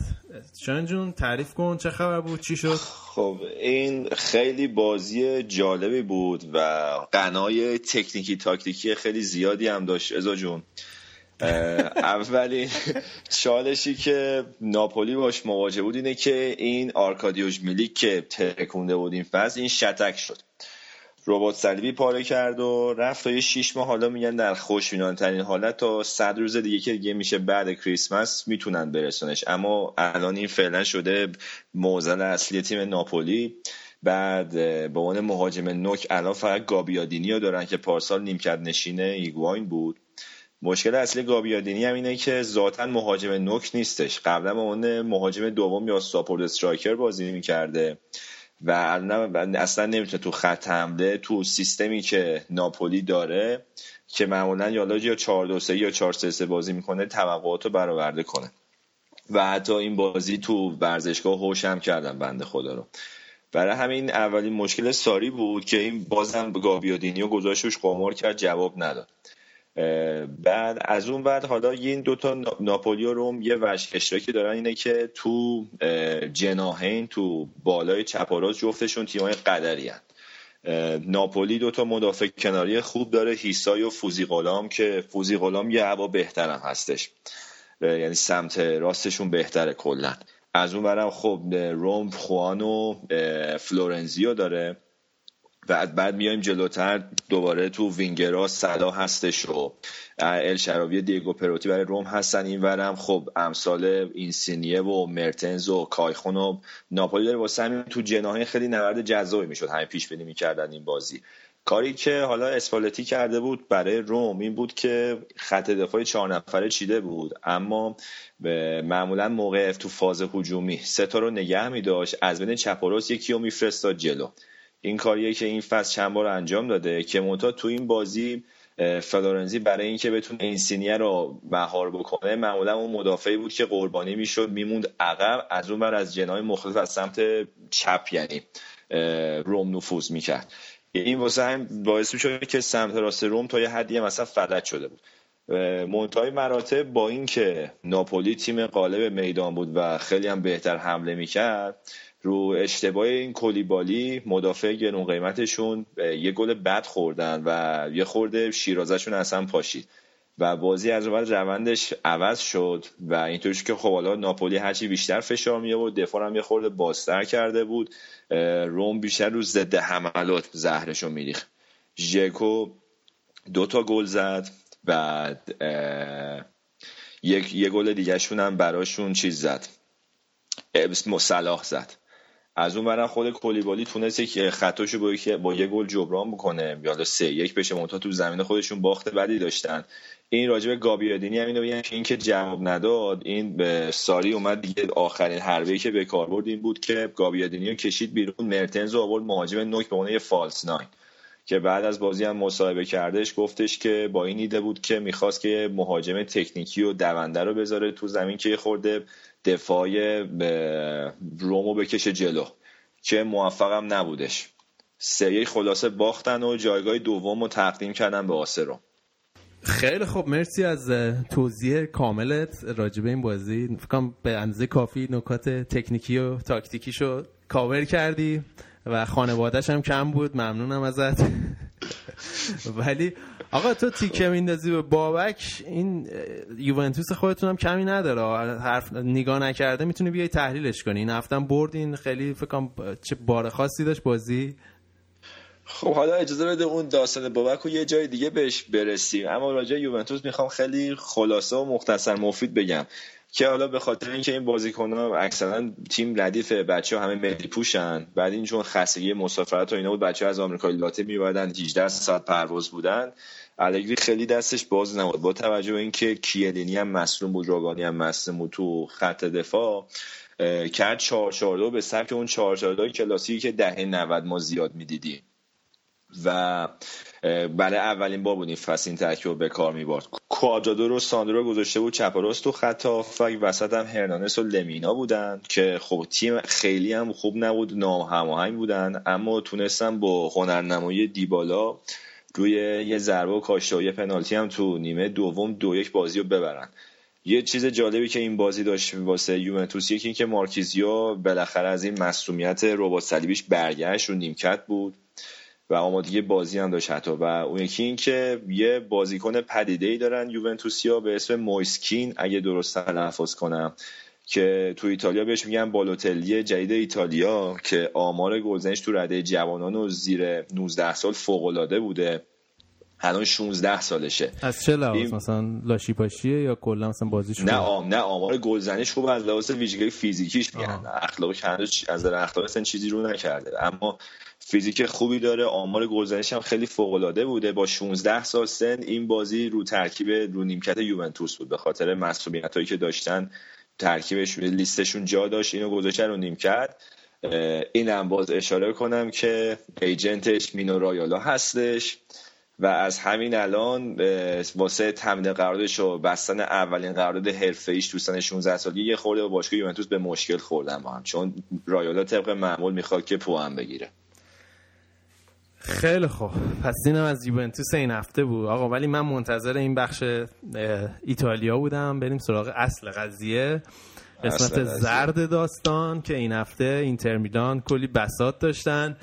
شان جون تعریف کن چه خبر بود؟ چی شد؟ خب این خیلی بازی جالبی بود و قنای تکنیکی تاکتیکی خیلی زیادی هم داشت. ازا جون اولین چالشی که ناپولی باش مواجه بود اینه که این آرکادیوش میلیک که ترکونده بود این فصل این شتک شد. ربات صلیبی پاره کرد و رفت تا یه شیش ماه حالا میگن در خوشبینانه ترین حالت تا صد روز دیگه که دیگه میشه بعد کریسمس می‌تونن برسونش. اما الان این فعلا شده موزل اصلی تیم ناپولی. بعد به عنوان مهاجم نوک الان فقط گابیادینی رو دارن که پارسال نیمکت نشین ایگواین بود. مشکل اصلی گابیادینی هم اینه که ذاتا مهاجم نوک نیستش. قبلا به اون مهاجم دوم یا support striker بازی می‌کرده و اصلا نمی‌تونه تو خط حمله تو سیستمی که ناپولی داره که معمولا یا یا 4 2 3 یا 4 3 3 بازی می‌کنه توقعات رو برآورده کنه. و حتی این بازی تو ورزشگاه هوش هم کردن بنده خدا رو. برای همین اولین مشکل ساری بود که این بازم گابیادینیو گذاشتش قمار کرد جواب نداد. بعد از اون بعد حالا این دوتا ناپولی و روم یه وش اشتراکی دارن اینه که تو جناهین تو بالای چپ و راست جفتشون تیمای قدری هن. ناپولی دوتا مدافع کناری خوب داره هیسای و فوزی غلام که فوزی غلام یه هوا بهترم هستش. یعنی سمت راستشون بهتره کلا. از اون برم خب روم خوان و فلورنزیو داره. بعد بعد میایم جلوتر دوباره تو وینگرا صدا هستش و ال شراوی دیگو پروتی برای روم هستن این ورم. خب امثال اینسینیه و مرتنز و کایخون و ناپولی داره. واسه همین تو جناهی خیلی نبرد جذابی می‌شد. همین پیش بینی می‌کردن این بازی. کاری که حالا اسپالتی کرده بود برای روم این بود که خط دفاعی چهار نفره چیده بود. اما معمولا موقع تو فاز هجومی سه تا رو نگه می داشت از بین چپ و یکی رو میفرستاد جلو. این کاریه که این فصل چند بار انجام داده که مونتا تو این بازی فلورنزی برای اینکه بتونه اینسینیه رو مهار بکنه معمولا اون مدافعی بود که قربانی می‌شد میموند عقب از اون بر از جنای مختلف از سمت چپ یعنی روم نفوذ می‌کرد. این واسه هم باعث می‌شد که سمت راست روم تا یه حدی مثلا فلج شده بود. منتهای مراتب با اینکه ناپولی تیم قالب میدان بود و خیلی هم بهتر حمله می‌کرد رو اشتباه این کلیبالی مدافع گرون قیمتشون یه گل بد خوردن و یه خورده شیرازشون اصلا پاشید. و بازی از اول روندش عوض شد و اینطوری که خب حالا ناپولی هرچی بیشتر فشار می و دفاع هم یه خورده بازتر کرده بود. روم بیشتر رو ضد حملات زهرشو میریخ ژکو دو تا گل زد بعد یک یه گل دیگهشون هم براشون چیز زد. صلاح زد. از اون برم خود کلیبالی تونست که خطاشو با, با یه گل جبران بکنه. یا سه یک بشه. منتها تو زمین خودشون باخت بدی داشتن. این راجب گابیادینی هم اینو بگم که این که جواب نداد این به ساری اومد دیگه آخرین حربه که به کار برد این بود که گابیادینی رو کشید بیرون. مرتنز رو آورد مهاجم نوک به عنوان یه فالس ناین. که بعد از بازی هم مصاحبه کردش گفتش که با این ایده بود که می‌خواست که مهاجم تکنیکی و دونده رو بذاره تو زمین که خورده دفاع رومو بکشه جلو که موفقم نبودش. سری خلاصه باختن و جایگاه دوم رو تقدیم کردن به آسرو خیلی خوب مرسی از توضیح کاملت راجبه این بازی. فکرم به اندازه کافی نکات تکنیکی و تاکتیکی شو کاور کردی و خانوادهش هم کم بود. ممنونم ازت. ولی آقا تو تیکه میندازی به بابک این یوونتوس خودتون هم کمی نداره. حرف نگاه نکرده می‌تونی بیای تحلیلش کنی. این هفتم بردین خیلی فکرم چه بار خاصی داشت بازی. خب حالا اجازه بده اون داستان بابک رو یه جای دیگه بهش برسیم. اما راجع یوونتوس می‌خوام خیلی خلاصه و مختصر مفید بگم که حالا به خاطر اینکه این بازیکن ها اکثرا تیم ردیف بچه ها همه ملی پوشن بعد این چون خستگی مسافرت و اینا بود بچه از آمریکای لاتین میبادن 18 ساعت پرواز بودن. الگری خیلی دستش باز نبود. با توجه به اینکه کیلینی هم مصروم بود روگانی هم مصروم بود تو خط دفاع کرد 4 به سبک اون 4 کلاسیکی که دهه 90 ما زیاد می‌دیدیم. و برای اولین بار بود فصل این ترکیب به کار می‌برد. کوادرادو رو ساندرو گذاشته بود چپ راست تو خط هافک. وسط هم هرنانس و لمینا بودن که خب تیم خیلی هم خوب نبود نامهماهنگ بودن اما تونستن با هنرنمایی دیبالا روی یه ضربه و کاشته پنالتی هم تو نیمه دوم دو یک بازی رو ببرن. یه چیز جالبی که این بازی داشت واسه یوونتوس یکی که مارکیزیو بالاخره از این مصومیت ربات صلیبیش برگشت رو نیمکت بود و آمادگی بازی هم داشت حتی. و اون یکی این که یه بازیکن پدیده ای دارن یوونتوسیا به اسم مویسکین اگه درست تلفظ کنم. که تو ایتالیا بهش میگن بالوتلی جدید ایتالیا که آمار گلزنش تو رده جوانان و زیر 19 سال فوق العاده بوده. الان 16 سالشه. از چه لحاظ؟ این... مثلا لاشی پاشیه یا کلا مثلا بازیش نه آم نه آمار گلزنیش خوب از لحاظ ویژگی فیزیکیش میگن. اخلاقش هنوز از نظر اخلاق چیزی رو نکرده. اما فیزیک خوبی داره. آمار گلزنیش هم خیلی فوق العاده بوده. با 16 سال سن این بازی رو ترکیب رو نیمکت یوونتوس بود. به خاطر مسئولیتایی که داشتن ترکیبش لیستشون جا داشت اینو گذاشتن رو نیمکت. اینم باز اشاره کنم که ایجنتش مینو رایالا هستش و از همین الان واسه تمدید قراردادش و بستن اولین قرارداد حرفه‌ایش تو سن 16 سالی یه خورده با باشگاه یوونتوس به مشکل خوردن با هم چون رایالا طبق معمول می‌خواد که پوان بگیره. خیلی خوب. پس اینم از یوونتوس این هفته بود. آقا ولی من منتظر این بخش ایتالیا بودم. بریم سراغ اصل قضیه. قسمت زرد داستان که این هفته اینتر میلان کلی بسات داشتن.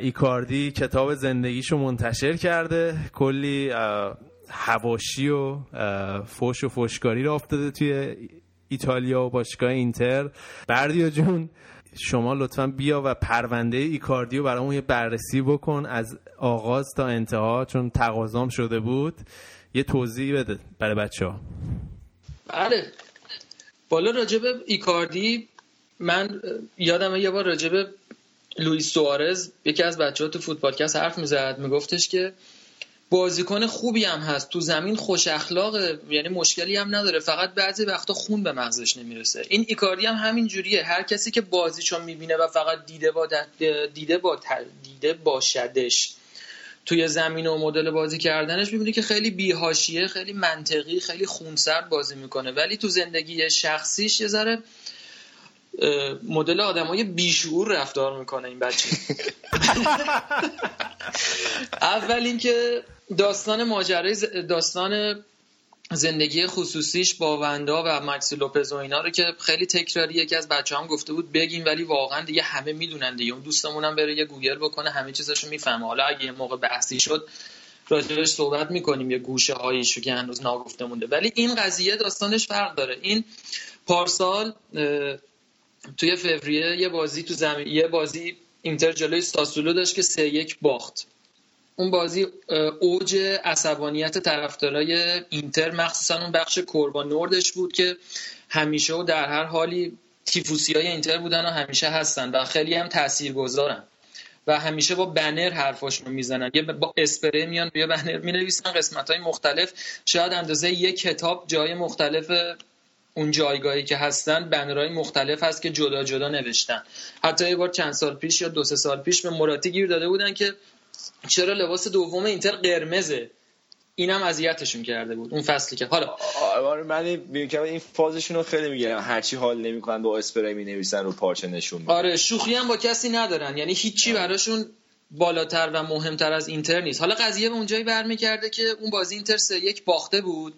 ایکاردی کتاب زندگیشو منتشر کرده. کلی هواشی و فوش و فوشکاری رو افتاده توی ایتالیا و باشگاه اینتر. بردیا جون شما لطفا بیا و پرونده ایکاردیو برامون یه بررسی بکن از آغاز تا انتها چون تقاضام شده بود. یه توضیح بده برای بچه ها بله. بالا راجب ایکاردی من یادم یه بار راجب لوئیس سوارز یکی از بچه ها تو فوتبالکست حرف می‌زد میگفتش که بازیکن خوبی هم هست. تو زمین خوش اخلاقه یعنی مشکلی هم نداره. فقط بعضی وقتا خون به مغزش نمی‌رسه. این ایکاردی هم همین جوریه. هر کسی که بازیشو می‌بینه و فقط دیده با دیده با دیده باشدش توی زمین و مدل بازی کردنش می‌بینه که خیلی بیهاشیه خیلی منطقی خیلی خونسرد بازی می‌کنه. ولی تو زندگی شخصیش یه ذره مدل آدمای بیشعور رفتار می‌کنه این بچه. اول اینکه داستان ماجرای داستان زندگی خصوصیش با وندا و مکسی لوپز و اینا رو که خیلی تکراری یکی از بچه هم گفته بود بگیم ولی واقعا دیگه همه می‌دونن دیگه. اون دوستمون هم بره یه گوگل بکنه همه چیزشو می‌فهمه. حالا اگه یه موقع بحثی شد راجبش صحبت می‌کنیم یه گوشه هاییشو که هنوز ناگفته مونده. ولی این قضیه داستانش فرق داره. این پارسال توی فوریه یه بازی تو زمین یه بازی اینتر جلوی ساسولو داشت که سه یک باخت. اون بازی اوج عصبانیت طرفدارای اینتر مخصوصا اون بخش کوربا نوردش بود که همیشه و در هر حالی تیفوسی های اینتر بودن و همیشه هستن و خیلی هم تأثیر گذارن و همیشه با بنر حرفاشون می‌زنن. یه با اسپری میان روی بنر می‌نویسن قسمت های مختلف. شاید اندازه یک کتاب جای مختلف اون جایگاهی که هستن بنرهای مختلف هست که جدا جدا نوشتن. حتی یه بار چند سال پیش یا دو سه سال پیش به مراتی گیر داده بودن که چرا لباس دوم اینتر قرمزه؟ اینم اذیتشون کرده بود اون فصلی که. حالا آره من این فازشون رو خیلی می‌گیرم هرچی حال نمی‌کنن با اسپری می نویسن رو پارچه نشون میدن. آره شوخی هم با کسی ندارن. یعنی هیچی براشون بالاتر و مهمتر از اینتر نیست. حالا قضیه به اونجایی برمیگرده که اون بازی اینتر سه یک باخته بود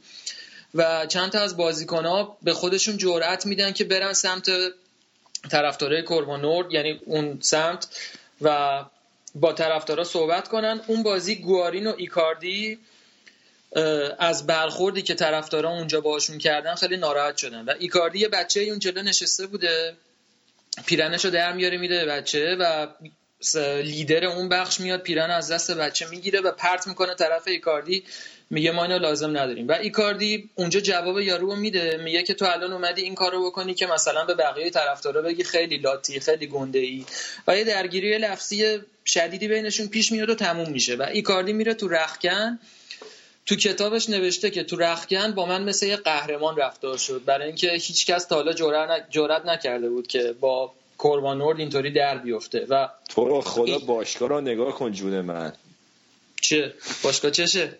و چند تا از بازیکنها به خودشون جرأت میدن که برن سمت طرفدارای نورد یعنی اون سمت و با طرفدارا صحبت کنن. اون بازی گوارین و ایکاردی از برخوردی که طرفدارا اونجا باشون کردن خیلی ناراحت شدن. و ایکاردی یه بچه اون جلو نشسته بوده. پیرنش رو در میاره میده بچه و لیدر اون بخش میاد پیرن از دست بچه می‌گیره و پرت می‌کنه طرف ایکاردی. میگه ما اینو لازم نداریم. و ایکاردی اونجا جواب یارو رو میده. میگه که تو الان اومدی این کارو بکنی که مثلا به بقیه طرفدارا بگی خیلی لاتی خیلی گنده ای و یه درگیری لفظی شدیدی بینشون پیش میاد و تموم میشه. و ایکاردی میره تو رخکن تو کتابش نوشته که تو رخکن با من مثل یه قهرمان رفتار شد. برای اینکه هیچکس تا حالا جرأت نکرده بود که با کوربانورد اینطوری در بیفته. و تو رو خدا باشگاه رو نگاه کن جون من. چه؟ باشگاه چشه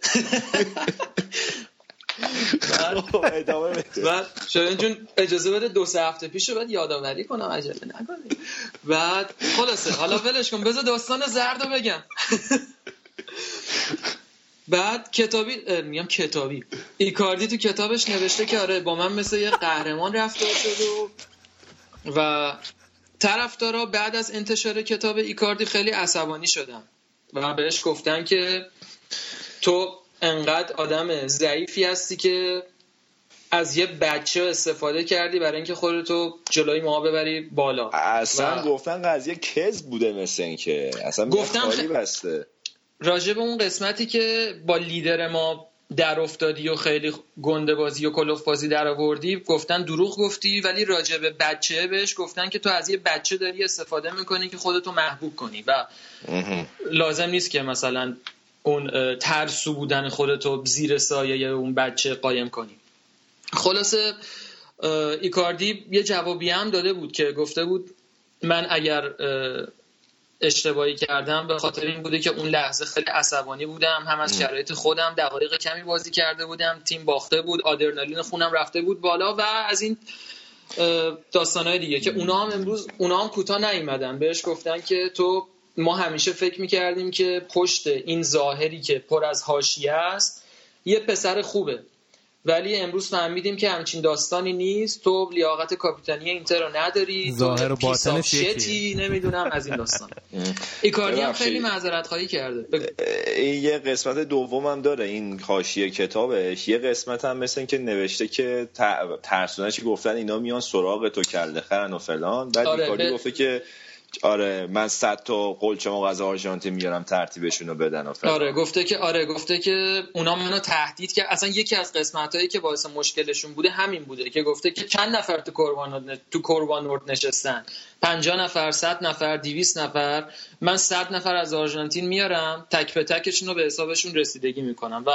بعد شاید جون اجازه بده دو سه هفته پیش رو باید یادآوری کنم عجله نکنی. بعد خلاصه حالا ولش کن بذار داستان زرد رو بگم. بعد کتابی میگم کتابی. ایکاردی تو کتابش نوشته که آره با من مثل یه قهرمان رفتار شد و و طرفدارا بعد از انتشار کتاب ایکاردی خیلی عصبانی شدن. و بهش گفتن که تو انقدر آدم ضعیفی هستی که از یه بچه استفاده کردی برای اینکه خودتو جلوی ما ببری بالا اصلا و... گفتن قضیه کز بوده مثل اینکه اصلا گفتن. بسته راجع به اون قسمتی که با لیدر ما در افتادی و خیلی گنده بازی و کلوف بازی در آوردی گفتن دروغ گفتی ولی راجع به بچه بهش گفتن که تو از یه بچه داری استفاده می‌کنی که خودتو محبوب کنی و لازم نیست که مثلا اون ترسو بودن خودتو زیر سایه اون بچه قایم کنی. خلاصه ایکاردی یه جوابی هم داده بود که گفته بود من اگر اشتباهی کردم به خاطر این بوده که اون لحظه خیلی عصبانی بودم. هم از شرایط خودم دقایق کمی بازی کرده بودم. تیم باخته بود. آدرنالین خونم رفته بود بالا و از این داستانهای دیگه که اونا هم امروز اونا هم کوتاه نیومدن. بهش گفتن که تو ما همیشه فکر می‌کردیم که پشت این ظاهری که پر از حاشیه است یه پسر خوبه. ولی امروز فهمیدیم که همچین داستانی نیست. تو لیاقت کاپیتانی اینتر رو نداری. ظاهر و باطنش نمی‌دونم از این داستان. ایکاردی هم خیلی معذرت خواهی کرده این یه قسمت دومم داره این حاشیه کتابش. یه قسمت هم مثل که نوشته که ترسونش گفتن اینا میان سراغ تو کرده خرن و فلان. بعد آره ایکاردی گفته که آره من صد تا قلچه غذا آرژانتین میارم ترتیبشون رو بدن و آره گفته که آره گفته که اونا منو تهدید که اصلا یکی از قسمت هایی که باعث مشکلشون بوده همین بوده که گفته که چند نفر تو قربان تو نورد نشستن؟ 50 نفر 100 نفر 200 نفر. من 100 نفر از آرژانتین میارم تک به تکشون رو به حسابشون رسیدگی می‌کنم. و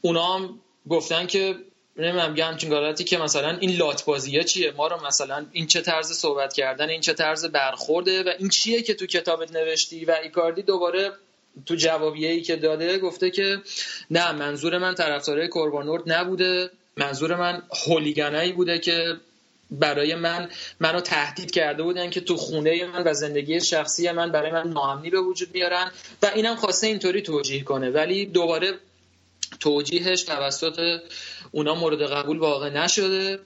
اونا هم گفتن که نمی‌دونم یه همچین حالتی که مثلا این لات بازیه چیه؟ ما رو مثلا این چه طرز صحبت کردن این چه طرز برخورده و این چیه که تو کتابت نوشتی؟ و ایکاردی دوباره تو جوابیه ای که داده گفته که نه منظور من طرفدارای قربانورد نبوده. منظور من هولیگنایی بوده که برای من منو تهدید کرده بودن که تو خونه من و زندگی شخصی من برای من ناامنی به وجود بیارن. و اینم خواسته اینطوری توجیه کنه. ولی دوباره توجیهش توسط اونا مورد قبول واقع نشده.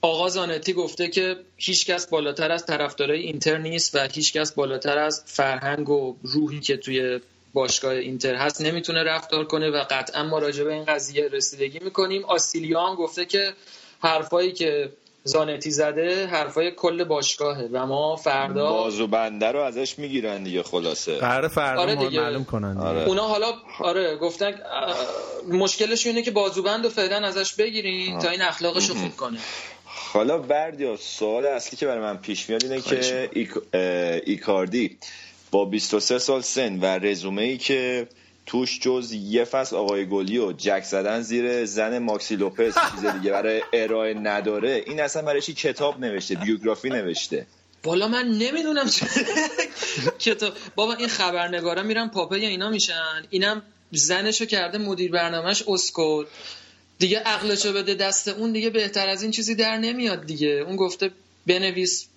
آقا زانتی گفته که هیچکس بالاتر از طرفدارای اینتر نیست و هیچکس بالاتر از فرهنگ و روحی که توی باشگاه اینتر هست نمی‌تونه رفتار کنه و قطعا ما راجع به این قضیه رسیدگی می‌کنیم. آسیلیان گفته که حرفایی که زانتی زده حرفای کل باشگاهه و ما فردا بازو بنده رو ازش می‌گیرن دیگه خلاصه قرار فردا آره ما دیگه. معلوم کنن دیگه. آره. اونا حالا آره گفتن مشکلش اینه که بازوبند رو فعلا ازش بگیرین تا این اخلاقش رو خوب کنه حالا بردیا سوال اصلی که برای من پیش میاد اینه که ایکاردی با 23 سال سن و رزومه ای که توش جز یه فصل آقای گلی و جک زدن زیر زن ماکسی لوپز چیز دیگه برای ارائه نداره. این اصلا برای چی کتاب نوشته بیوگرافی نوشته؟ بالا من نمی‌دونم کتاب. بابا این خبرنگارا میرن پاپه یا اینا میشن. اینم زنشو کرده مدیر برنامهش اسکل دیگه عقلشو بده دست اون دیگه بهتر از این چیزی در نمیاد دیگه. اون گفته بنویس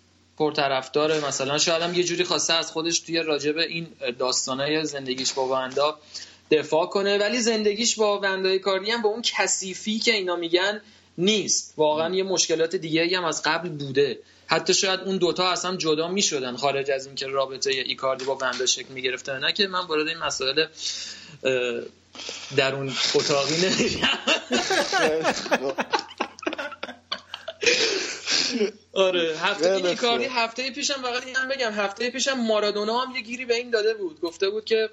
پرطرفدار مثلا شاید هم یه جوری خواسته از خودش توی راجب این داستانای زندگیش با وندا دفاع کنه. ولی زندگیش با وندای کاردی هم با اون کثیفی که اینا میگن نیست. واقعا یه مشکلات دیگه هم از قبل بوده. حتی شاید اون دوتا اصلا جدا می‌شدن خارج از اینکه رابطه ایکاردی با وندا شکل می‌گرفته نه که من وارد این مسائل اه، درون اتاقی نمیشم. آره هفته خوب. هفته پیشم فقط این هم بگم هفته پیشم مارادونا هم یه گیری به این داده بود گفته بود که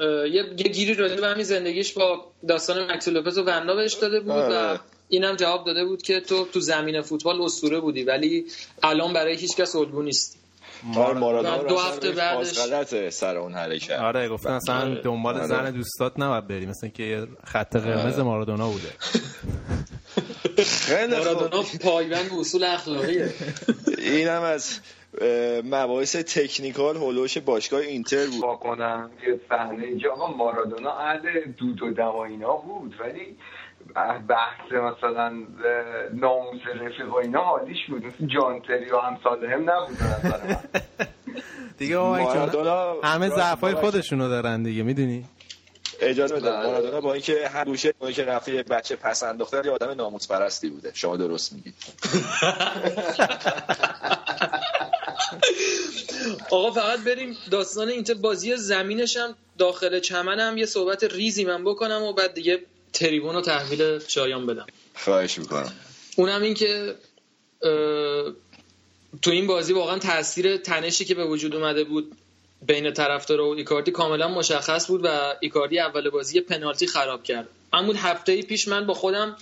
یه, یه گیری راجع به همین زندگیش با داستان مکسی لوپز و وندا بهش داده بود و آره. اینم جواب داده بود که تو تو زمین فوتبال اسطوره بودی ولی الان برای هیچ کس الگو نیستی مار مارادونا دو هفته بعدش- غلطه سر اون حرکت آره گفتن اصلا آره. دنبال آره. زن دوستات نباید بری مثل که خط قرمز آره. مارادونا بوده خیلی. مارادونا پایبند اصول اخلاقیه این هم از مباحث تکنیکال هولوش باشگاه اینتر بود کنم یه صحنه اینجا آقا مارادونا اهل دود و دم اینا بود ولی بحث مثلا ناموس رفیق و اینا حالیش بود. مثل جانتری و همسال هم نبود به نظر من. دیگه مارادونا همه ضعفای. خودشونو دارن دیگه می‌دونی؟ اجازه بده. بله. مارادونا با اینکه هر گوشه با اینکه رفته یه بچه پس انداخته یه آدم ناموس پرستی بوده. شما درست میگید آقا فقط بریم داستان اینتر. بازی زمینش هم داخل چمن هم یه صحبت ریزی من بکنم و بعد دیگه تریبون رو تحویل شایان بدم. خواهش می‌کنم. اونم این که تو این بازی واقعا تاثیر تنشی که به وجود اومده بود بین طرفدار و ایکاردی کاملا مشخص بود و ایکاردی اول بازی پنالتی خراب کرد. همون هفته پیش من با خودم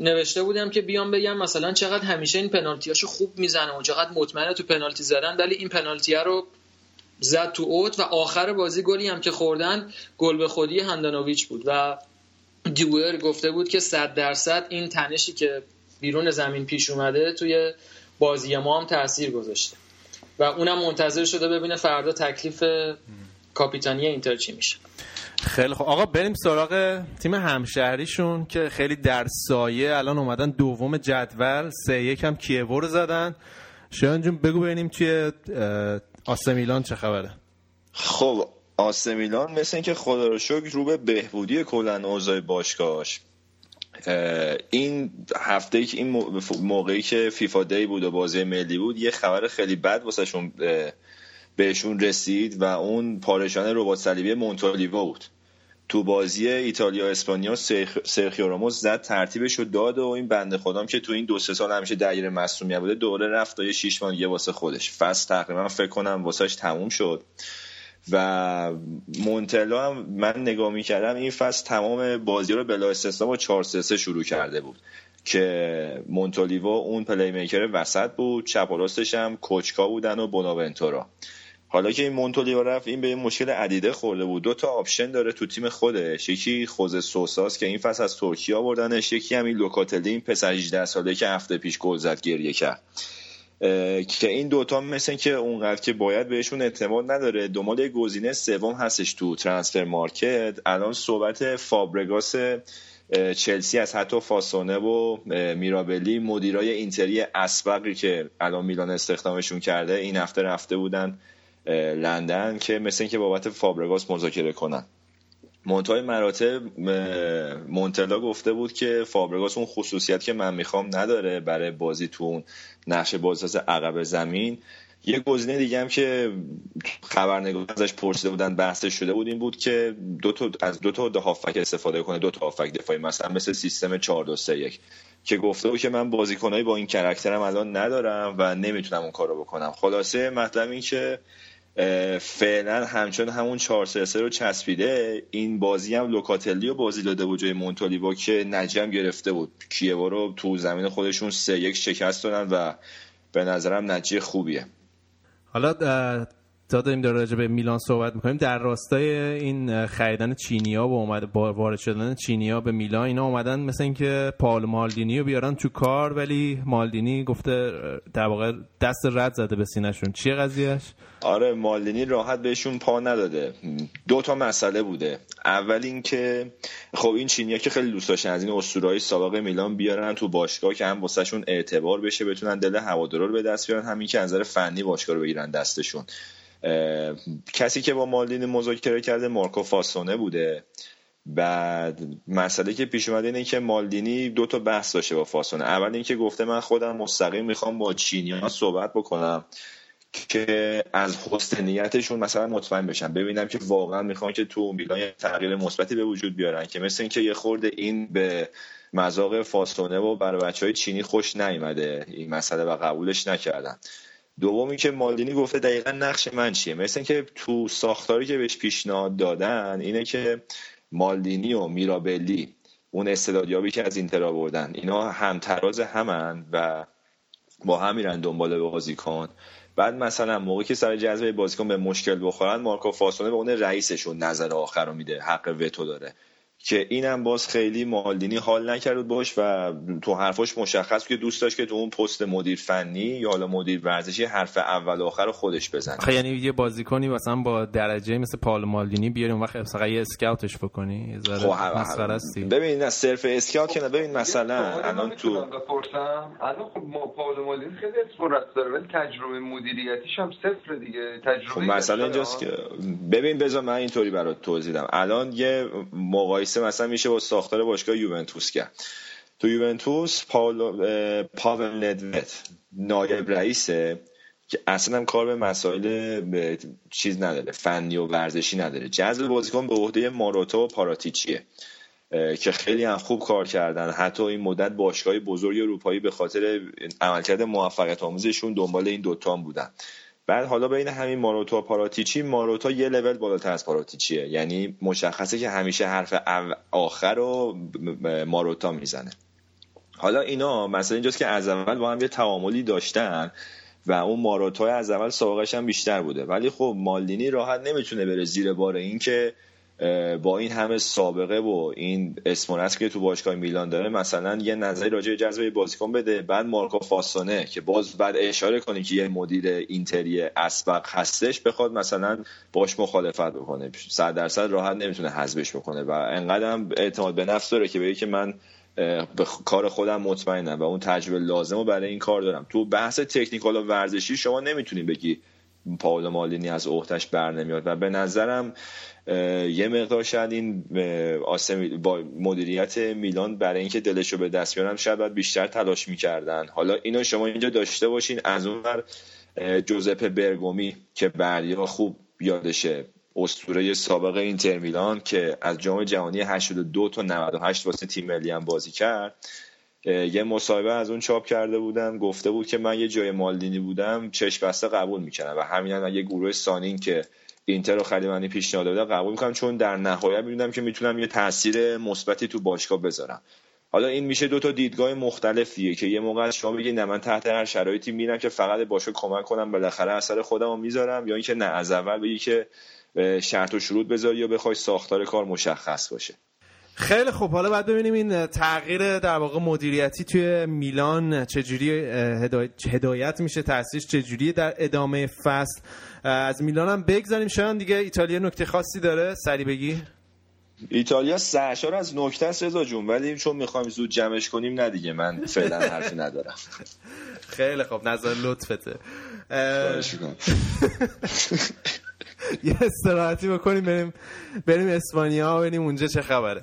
نوشته بودم که بیام بگم مثلا چقدر همیشه این پنالتیاشو خوب می‌زنه و چقدر مطمئنه تو پنالتی زدن ولی این پنالتیه رو زد تو اوت و آخر بازی گلی هم که خوردن گل به خودی هندانویچ بود و دیویر گفته بود که صد درصد این تنشی که بیرون زمین پیش اومده توی بازی ما هم تاثیر گذاشته. و اونم منتظر شده ببینه فردا تکلیف کاپیتانی اینتر چی میشه. خیلی خب. آقا بریم سراغ تیم همشهریشون که خیلی در سایه الان اومدن دوم جدول سه یک هم کیوو رو زدن. شایان جون بگو ببینیم توی آسه میلان چه خبره؟ خب آسه میلان مثل اینکه خدا رو شکر رو به بهبودی کلا اوضاع باشگاهاش. اه، این هفته که این مو- موقعی که فیفا دی بود و بازی ملی بود یه خبر خیلی بد واسهشون بهشون رسید و اون پارشان ربات صلیبی مونتالیوا بود. تو بازی ایتالیا اسپانیا سرخ- سرخیو راموس زد ترتیبش رو داد و این بنده خودم که تو این دو سه سال همیشه درگیر مصونیت بوده دوره رفت تا یه شیش ماه یه واسه خودش. فصل تقریبا فکر کنم واسهش تموم شد. و مونتلا هم من نگاه می‌کردم این فصل تمام بازی رو بلا استثنا با 4 3 شروع کرده بود که مونتولیوو اون playmaker وسط بود چپ و راستش هم کوچکا بودن و بوناونتورا حالا که این مونتولیوو رفت این به این مشکل عدیده خورده بود. دو تا option داره تو تیم خودش. یکی خوزه سوسا که این فصل از ترکیه آوردنش یکی هم این لوکاتلی این پسر 18 ساله که هفته پیش گل زد گریه کرد. که این دوتا مثل که اونقدر که باید بهشون اعتماد نداره. دنبال گزینه سوم هستش تو ترانسفر مارکت. الان صحبت فابرگاس چلسی از حتی فاسونه و میرابلی مدیرای اینتری اسبقی که الان میلان استخدامشون کرده این هفته رفته بودن لندن که مثل اینکه بابت فابرگاس مذاکره کنن. منتهای مراتب مونتلا گفته بود که فابرگاس اون خصوصیت که من می‌خوام نداره برای بازی تو اون نقش بازساز عقب زمین. یه گزینه دیگه هم که خبرنگار ازش پرسیده بودن بحثش شده بود این بود که دو تا از دو تا هافک استفاده کنه دو تا هافک دفاعی مثلا مثل سیستم 4 2 3 1 که گفته بود که من بازیکنایی با این کرکترم الان ندارم و نمی‌تونم اون کارو بکنم. خلاصه مطلب این که فعلا همچون همون 4 3 رو چسبیده این بازی هم لوکاتلی رو بازی داده بود جای مونتالیبا که نجم گرفته بود. کیوو رو تو زمین خودشون سه یک شکست دادن و به نظرم نتیجه خوبیه. حالا تا داریم در راجع به میلان صحبت می‌کنیم. در راستای این خریدن چینیا و اومد وارد شدن چینیا به میلان اینا اومدن مثل اینکه پال مالدینی رو بیارن تو کار ولی مالدینی گفته در واقع دست رد زده به سینهشون. چیه قضیهش آره مالدینی راحت بهشون پا نداده. دو تا مسئله بوده. اول اینکه خب این چینیا که خیلی دوست داشتن از این اسطورهای سابق میلان بیارن تو باشگاه که هم واسهشون اعتبار بشه بتونن دل هوادارا رو به دست بیارن همین که از نظر فنی باشگاه رو بگیرن دستشون. کسی که با مالدینی مذاکره کرده مارکو فاسونه بوده. بعد مسئله که پیش اومده اینه که مالدینی دو تا بحث داشته با فاسونه. اول اینکه گفته من خودم مستقیم می‌خوام با چینی صحبت بکنم که از حسن نیتشون مثلا مطمئن بشن ببینم که واقعا می‌خوان که تو میلان تغییر مثبتی به وجود بیارن که مثل اینکه یه خورده این به مذاق فاسونه و برای بچه های چینی خوش نیومده. این مسئله و قبولش نکردن. دومی که مالدینی گفته دقیقا نقش من چیه. مثل که تو ساختاری که بهش پیشنهاد دادن اینه که مالدینی و میرابلی اون استعدادیابی که از اینتر آوردن اینا همتراز همن و با هم میرن دنبال بازیکن. بعد مثلا موقعی که سر جذب بازیکن به مشکل بخورن مارکو فاسونه به اون رئیسشون نظر آخر رو میده حق وتو داره. که اینم باز خیلی مالدینی حال نکرد باش و تو حرفاش مشخص که دوست داشت که تو اون پست مدیر فنی یا حالا مدیر ورزشی حرف اول و آخر رو خودش بزنه. خب یعنی یه بازیکنی مثلا با درجه مثل پال مالدینی بیاریم اون وقت مثلا یه اسکاوتش بکنی خب ببین نه صرف اسکاوت که نه. ببین مثلا خب، الان تو الان خب ما پال مالدینی خیلی اسپورت داره ولی تجربه مدیریتیش هم صفر دیگه. تجربه خب مثلا اینجاست که ببین بذار من اینطوری برات توضیح بدم. الان یه مقایسه مقایسه مثلا میشه با ساختار باشگاه یوونتوس کرد. تو یوونتوس پاول ندوت نایب رئیسه که اصلا هم کار به مسائل به چیز نداره فنی و ورزشی نداره. جذب بازیکن به عهده ماروتا و پاراتیچیه که خیلی هم خوب کار کردن. حتی این مدت باشگاه بزرگ اروپایی به خاطر عملکرد موفقیت آموزشون دنبال این دوتا بودن. بعد حالا بین همین ماروتا و پاراتیچی ماروتا یه لول بالاتر از پاراتیچیه. یعنی مشخصه که همیشه حرف آخر رو ماروتا می‌زنه. حالا اینا مثلا اینجاست که از اول با هم یه تعاملی داشتن و اون ماروتا از اول سابقش هم بیشتر بوده. ولی خب مالدینی راحت نمی‌تونه بره زیر بار این که با این همه سابقه و این اسم که تو باشگاه میلان داره مثلا یه نظری راجع جذب بازیکن بده. بعد مارکو فاسونه که باز بعد اشاره کنی که یه مدیر اینتری اسبق هستش بخواد مثلا باش مخالفت بکنه. صد درصد راحت نمی‌تونه حذفش بکنه و انقدر هم اعتماد به نفس داره که بگه که من به کار خودم مطمئنم و اون تجربه لازم رو برای این کار دارم. تو بحث تکنیکال و ورزشی شما نمی‌تونی بگی پاولو مالینی از اوهتش بر نمیاد. و به نظرم یه مقدار شاید این با مدیریت میلان برای اینکه دلش رو به دست بیارن شاید باید بیشتر تلاش می‌کردن. حالا اینو شما اینجا داشته باشین از اون بر جوزپه برگومی که بردیا خوب یادشه. اسطوره سابق اینتر میلان که از جام جهانی 82 تا 98 واسه تیم ملی هم بازی کرد. یه مصاحبه از اون چاپ کرده بودم گفته بود که من یه جای مالدینی بودم چشم بسته قبول می‌کنم و همین هم یه گروه سانین که اینتر رو خیلی منی پیشنهاد داده قبول می‌کنم چون در نهایت می‌دونم که می‌تونم یه تاثیر مثبتی تو باشگاه بذارم. حالا این میشه دو تا دیدگاه مختلفیه که یه موقع شما بگید نه من تحت هر شرایطی میرم که فقط باشگاه کمک کنم بالاخره اثر خودم رو می‌ذارم یا اینکه نه از اول بگی که شرط و شروط بذاری یا بخوای ساختار کار مشخص باشه. خیلی خوب. حالا بعد ببینیم این تغییر در واقع مدیریتی توی میلان چجوری هدایت میشه تاثیرش چجوری در ادامه فصل. از میلان هم بگذاریم. شاید دیگه ایتالیا نکته خاصی داره؟ سری بگی. ایتالیا سرشار از نکته است رضا جون ولی چون می‌خوایم زود جمعش کنیم نه دیگه من فعلا حرفی ندارم. خیلی خوب. نظر لطفته. یه استراحتی بکنیم بریم بریم اسپانیا ببینیم اونجا چه خبره.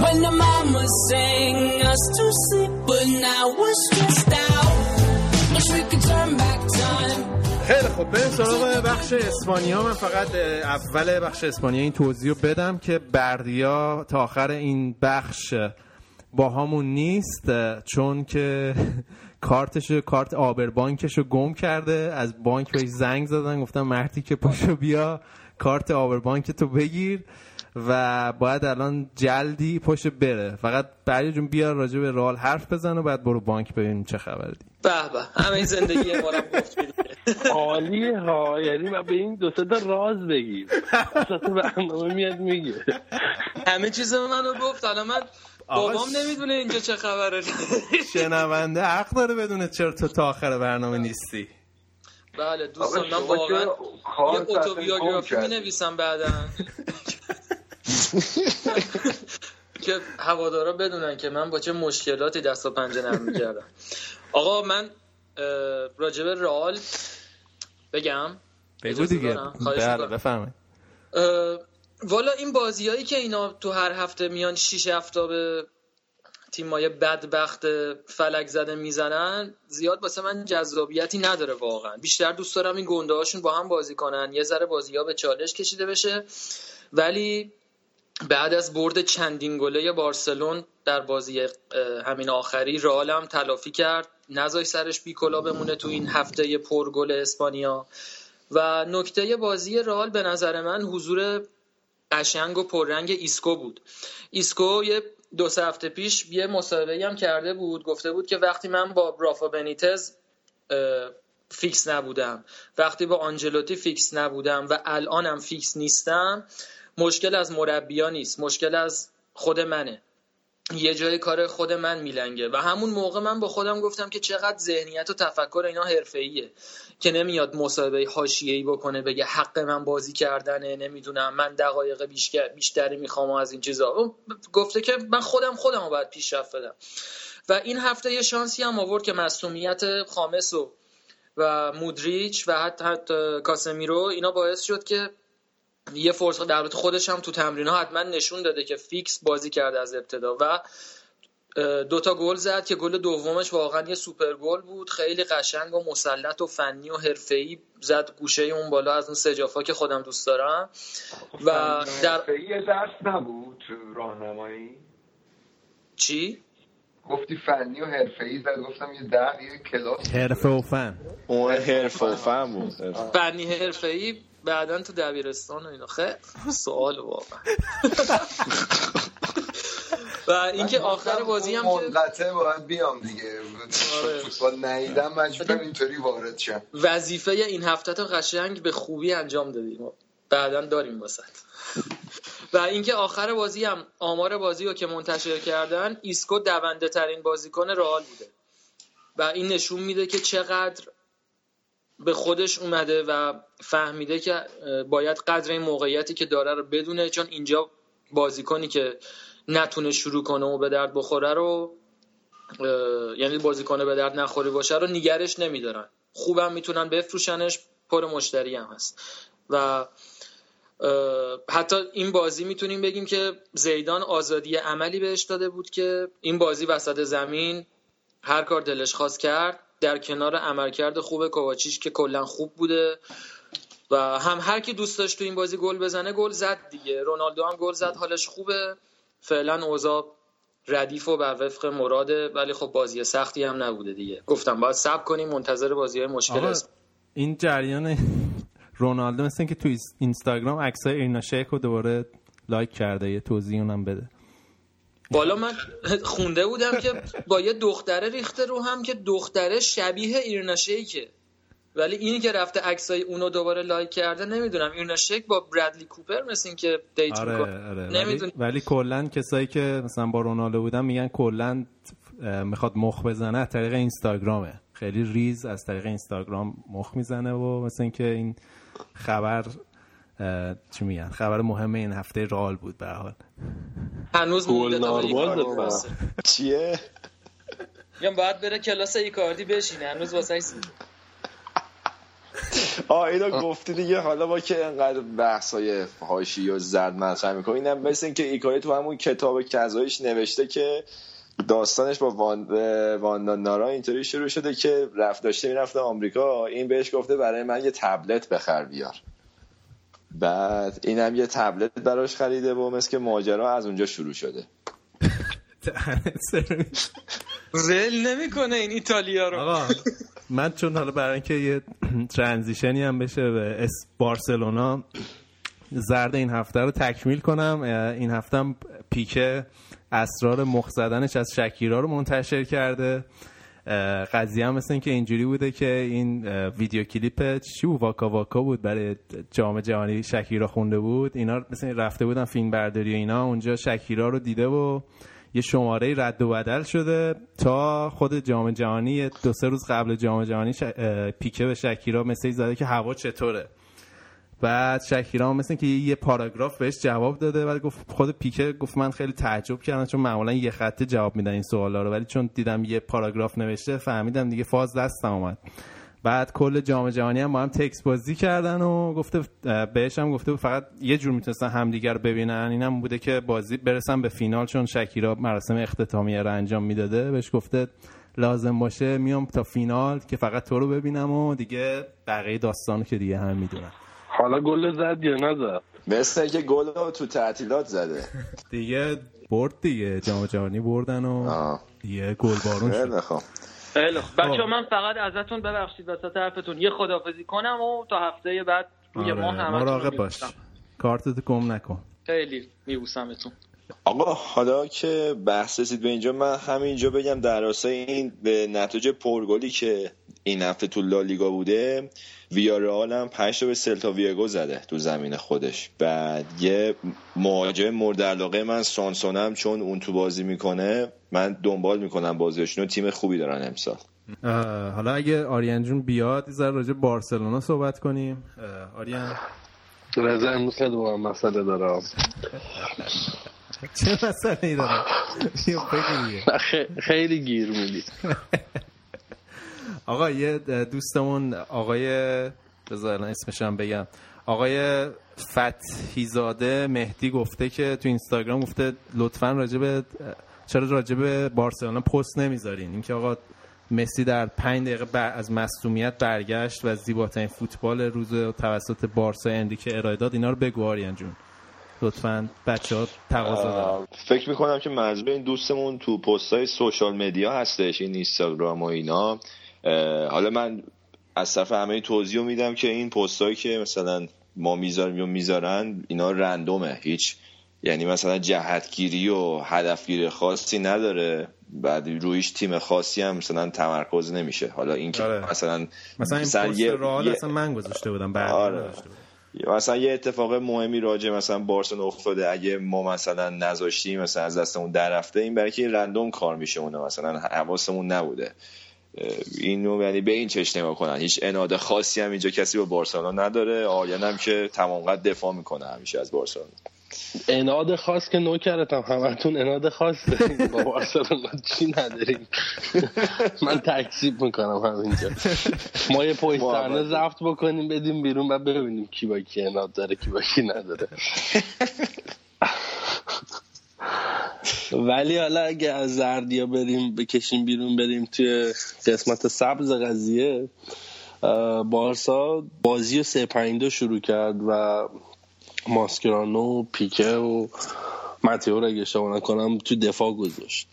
when the mama sang us to sleep, but now we're stressed out. Wish we could turn back time. خیلی خب بریم سراغ بخش اسپانیا من فقط اول بخش اسپانیا این توضیح بدم که بردیا تا آخر این بخش با همون نیست چون که کارتش کارت آبربانکش رو گم کرده از بانک بهش زنگ زدن گفتن مردی که پاشو بیا کارت آبربانک تو بگیر و باید الان جلدی پشت بره. فقط بردیا جون بیا راجع به رئال حرف بزن و بعد برو بانک ببینیم چه خبره دی به به همه این زندگی ما رو گفتی عالیه ها یعنی من به این دو تا راز بگیر وسط برنامه میاد میگه. همه چیز منو گفت الان من بابام نمی‌دونه اینجا چه خبره. شنونده حق داره بدونه چرا تو تا آخر برنامه نیستی. بله دوستان من واقعا یه اتوبیوگرافی می نویسم بعدا. که هوادارا بدونن که من با چه مشکلاتی دست و پنجه نرم می‌کردم. آقا من راجب رئال بگم. بگو دیگه. بله اه، والا این بازیایی که اینا تو هر هفته میان شیش هفته به تیمای بدبخت فلک زده می‌زنن زیاد واسه من جذابیتی نداره واقعا. بیشتر دوست دارم این گنده هاشون با هم بازی کنن. یه ذره بازی ها به چالش کشیده بشه. ولی بعد از برد چندین گله بارسلون در بازی همین آخری رئال هم تلافی کرد. نزای سرش بیکلا بمونه تو این هفته پرگل اسپانیا. و نکته بازی رئال به نظر من حضور قشنگ و پررنگ ایسکو بود. ایسکو یه دو سه هفته پیش یه مصاحبه هم کرده بود گفته بود که وقتی من با رافا بنیتز فیکس نبودم. وقتی با آنجلوتی فیکس نبودم و الانم فیکس نیستم مشکل از مربیا نیست مشکل از خود منه. یه جای کار خود من میلنگه. و همون موقع من با خودم گفتم که چقدر ذهنیت و تفکر اینا حرفه‌ایه که نمیاد مصاحبه حاشیه‌ای بکنه بگه حق من بازی کردنه نمی‌دونم من دقایق بیشتر بیشتری می‌خوام از این چیزا. گفته که من خودم خودم رو باید پیشرفت بدم. و این هفته یه شانسی هم آورد که مصدومیت خامس و و مودریچ و حتی, حتی کاسمیرو اینا باعث شد که یه فرصت در خودش هم تو تمرین ها حتما نشون داده که فیکس بازی کرده از ابتدا و دوتا گل زد که گل دومش واقعا یه سوپر گل بود. خیلی قشنگ و مسلط و فنی و حرفه‌ای زد گوشه اون بالا از اون سجافا که خودم دوست دارم. و در درس نبود تو راهنمایی؟ چی؟ گفتی فنی و حرفه‌ای زد گفتم یه در یه کلاس. حرفه و فن. اون حرف و فهم بود. فنی حرفه‌ای؟ بعدا تو دبیرستان و اینا. خیلی سوال واقعا. و اینکه آخر بازی هم که منقطع باید بیام دیگه. آره. فوتبال نیدم مجبورم اینطوری وارد شم. وظیفه این هفته تا قشنگ به خوبی انجام دادیم بعدا داریم واسط و اینکه آخر بازی هم آمار بازی رو که منتشر کردن ایسکو دونده ترین بازیکن رئال بوده. و این نشون میده که چقدر به خودش اومده و فهمیده که باید قدر این موقعیتی که داره رو بدونه چون اینجا بازیکنی که نتونه شروع کنه و به درد بخوره رو یعنی بازیکن به درد نخوری باشه رو نگرش نمیدارن. خوبم می‌تونن بفروشنش پر مشتری هم هست. و حتی این بازی می‌تونیم بگیم که زیدان آزادی عملی بهش داده بود که این بازی وسط زمین هر کار دلش خواست کرد در کنار عملکرد خوب کوواچیچ که کلا خوب بوده. و هم هر کی دوست داشت تو این بازی گل بزنه گل زد دیگه. رونالدو هم گل زد حالش خوبه. فعلا اوضاع ردیف و بر وفق مراده ولی خب بازی سختی هم نبوده دیگه. گفتم باید صبر کنیم منتظر بازی های مشکل است. این جریان رونالدو مثل که تو اینستاگرام عکسای ایرنا شیک رو دوباره لایک کرده یه توضیح اونم بده. والا من خونده بودم که با یه دختره ریخته رو هم که دختره شبیه ایرنا شیکه. ولی اینی که رفته عکسای اونو دوباره لایک کرده نمی‌دونم. ایرنا شیک با برادلی کوپر مثل این که date آره می‌کنه. آره. ولی, نمی‌دونم. ولی کلا کسایی که مثلا با رونالدو بودن میگن کلا می‌خواد مخ بزنه از طریق اینستاگرامه. خیلی ریز از طریق اینستاگرام مخ می‌زنه و مثل اینکه این خبر چی میگن؟ خبر مهم این هفته رال بود به حال. هنوز مونده تا چیه؟ میگم باید بره کلاس ایکاردی بشینه. هنوز واسه آه اینو گفتی دیگه حالا با که انقدر بحث های هاشی و زرد مطرح می‌کنه اینم مثل اینکه ایکاری تو همون کتاب کذایش نوشته که داستانش با وان... نارا اینطوری شروع شده که رفت داشته می‌رفته آمریکا این بهش گفته برای من یه تبلت بخر بیار. بعد اینم یه تبلت براش خریده و مثل که ماجرا از اونجا شروع شده. زل نمی‌کنه این ایتالیا رو. آقا من چون حالا برای اینکه یه ترانزیشنی هم بشه به اس بارسلونا زرد این هفته رو تکمیل کنم. این هفته هم پیکه اسرار مخ زدنش از شکیرا رو منتشر کرده. قضیه هم مثل اینکه اینجوری بوده که این ویدیو کلیپ چی بود؟ واکا واکا بود برای جام جهانی شکیرا خونده بود. اینا مثل رفته بودن فیلم برداری و اینا. اونجا شکیرا رو دیده و یه شماره رد و بدل شده تا خود جام جهانی دو سه روز قبل جام جهانی پیکه به شکیرا مسیج زده که هوا چطوره. بعد شکیرا مثل که یه پاراگراف بهش جواب داده ولی گفت خود پیکه گفت من خیلی تعجب کردم چون معمولا یه خطه جواب میدن این سوالا رو. ولی چون دیدم یه پاراگراف نوشته فهمیدم دیگه فاز دستم اومد. بعد کل جام جهانی هم با هم تکس بازی کردن و گفته بهش هم گفته فقط یه جور می‌تونستن همدیگر رو ببینن. اینم بوده که بازی برسن به فینال چون شکیرا مراسم اختتامیه رو انجام می‌داده. بهش گفته لازم باشه میام تا فینال که فقط تو رو ببینم و دیگه بقیه داستانو که دیگه هم می‌دونن. حالا گل زد یا نزد؟ مثل که گل رو تو تعطیلات زده. دیگه برد دیگه. جام جهانی بردن و دیگه گل بارون شد. خیلی بچه من فقط ازتون ببخشید وسط حرفتون یه خدافزی کنم و تا هفته بعد روی آره. ما همه مراقب باش. کارتت گم نکن. خیلی میبوسمتون. آقا حالا که بحث رسید به اینجا من همینجا بگم در راستای این به نتیجه پرگلی که این هفته تو لالیگا بوده ویارال هم 5 به سلتا ویگو زده تو زمین خودش. بعد یه مهاجم مورد علاقه من سانسونم چون اون تو بازی می‌کنه من دنبال می‌کنم بازیشون تیم خوبی دارن امسال. حالا اگه آریان جون بیاد یه راجع بارسلونا صحبت کنیم. آریان. رضا امروز خیلی با مسئله دارم چه مسئله ای دارم خیلی گیر میدی. آقا یه دوستمون آقای بذار هم بگم. آقای فتحیزاده مهدی گفته که تو اینستاگرام گفته لطفا راجب چرا راجب بارسلونا پست نمی‌ذارین؟ اینکه آقا مسی در پنج دقیقه از مصومیت برگشت و زیباترین فوتبال روز توسط بارسا اندی که ارائه داد اینا رو بگو آریان جون. لطفا بچه ها تقاضا فکر می‌کنم که منظور این دوستمون تو پست های سوشال مدیا هستش این اینستاگرام و اینا. حالا من از طرف همه توضیح میدم که این پست هایی که مثلا ما می‌ذاریم یا می‌ذارن اینا رندومه. هیچ یعنی مثلا جهتگیری و هدفگیری خاصی نداره. بعد رویش تیم خاصی هم مثلا تمرکز نمیشه. حالا این که آره. مثلا مثلا این پست یه... اصلا من گذاشته بودم بعد آره. مثلا یه اتفاق مهمی راجع مثلا بارسون افتاده. اگه ما مثلا نذاشتیم مثلا از دستمون در رفته این برای که رندوم کار میشه اونه مثلا حواسمون نبوده. اینو یعنی به این چش نگاه کنن. هیچ اناده خاصی هم اینجا کسی با بارسلونا نداره. آریان هم که تمام قد دفاع می‌کنه همیشه از بارسلونا. اناد خاص که نوکرتم همتون اناد خاص با بارسلونا چی نداریم؟ من تکسیب می‌کنم همینجا. ما یه صحنه زفت بکنیم بدیم بیرون و ببینیم کی با کی اناد داره کی با کی نداره. ولی حالا اگه از زردیا بریم بکشیم بیرون بریم توی قسمت سبز قضیه بارسا بازی و سه پنج شروع کرد و ماسکرانو پیکه و متیو رو اگه اشتباه نکنم تو دفاع گذاشت.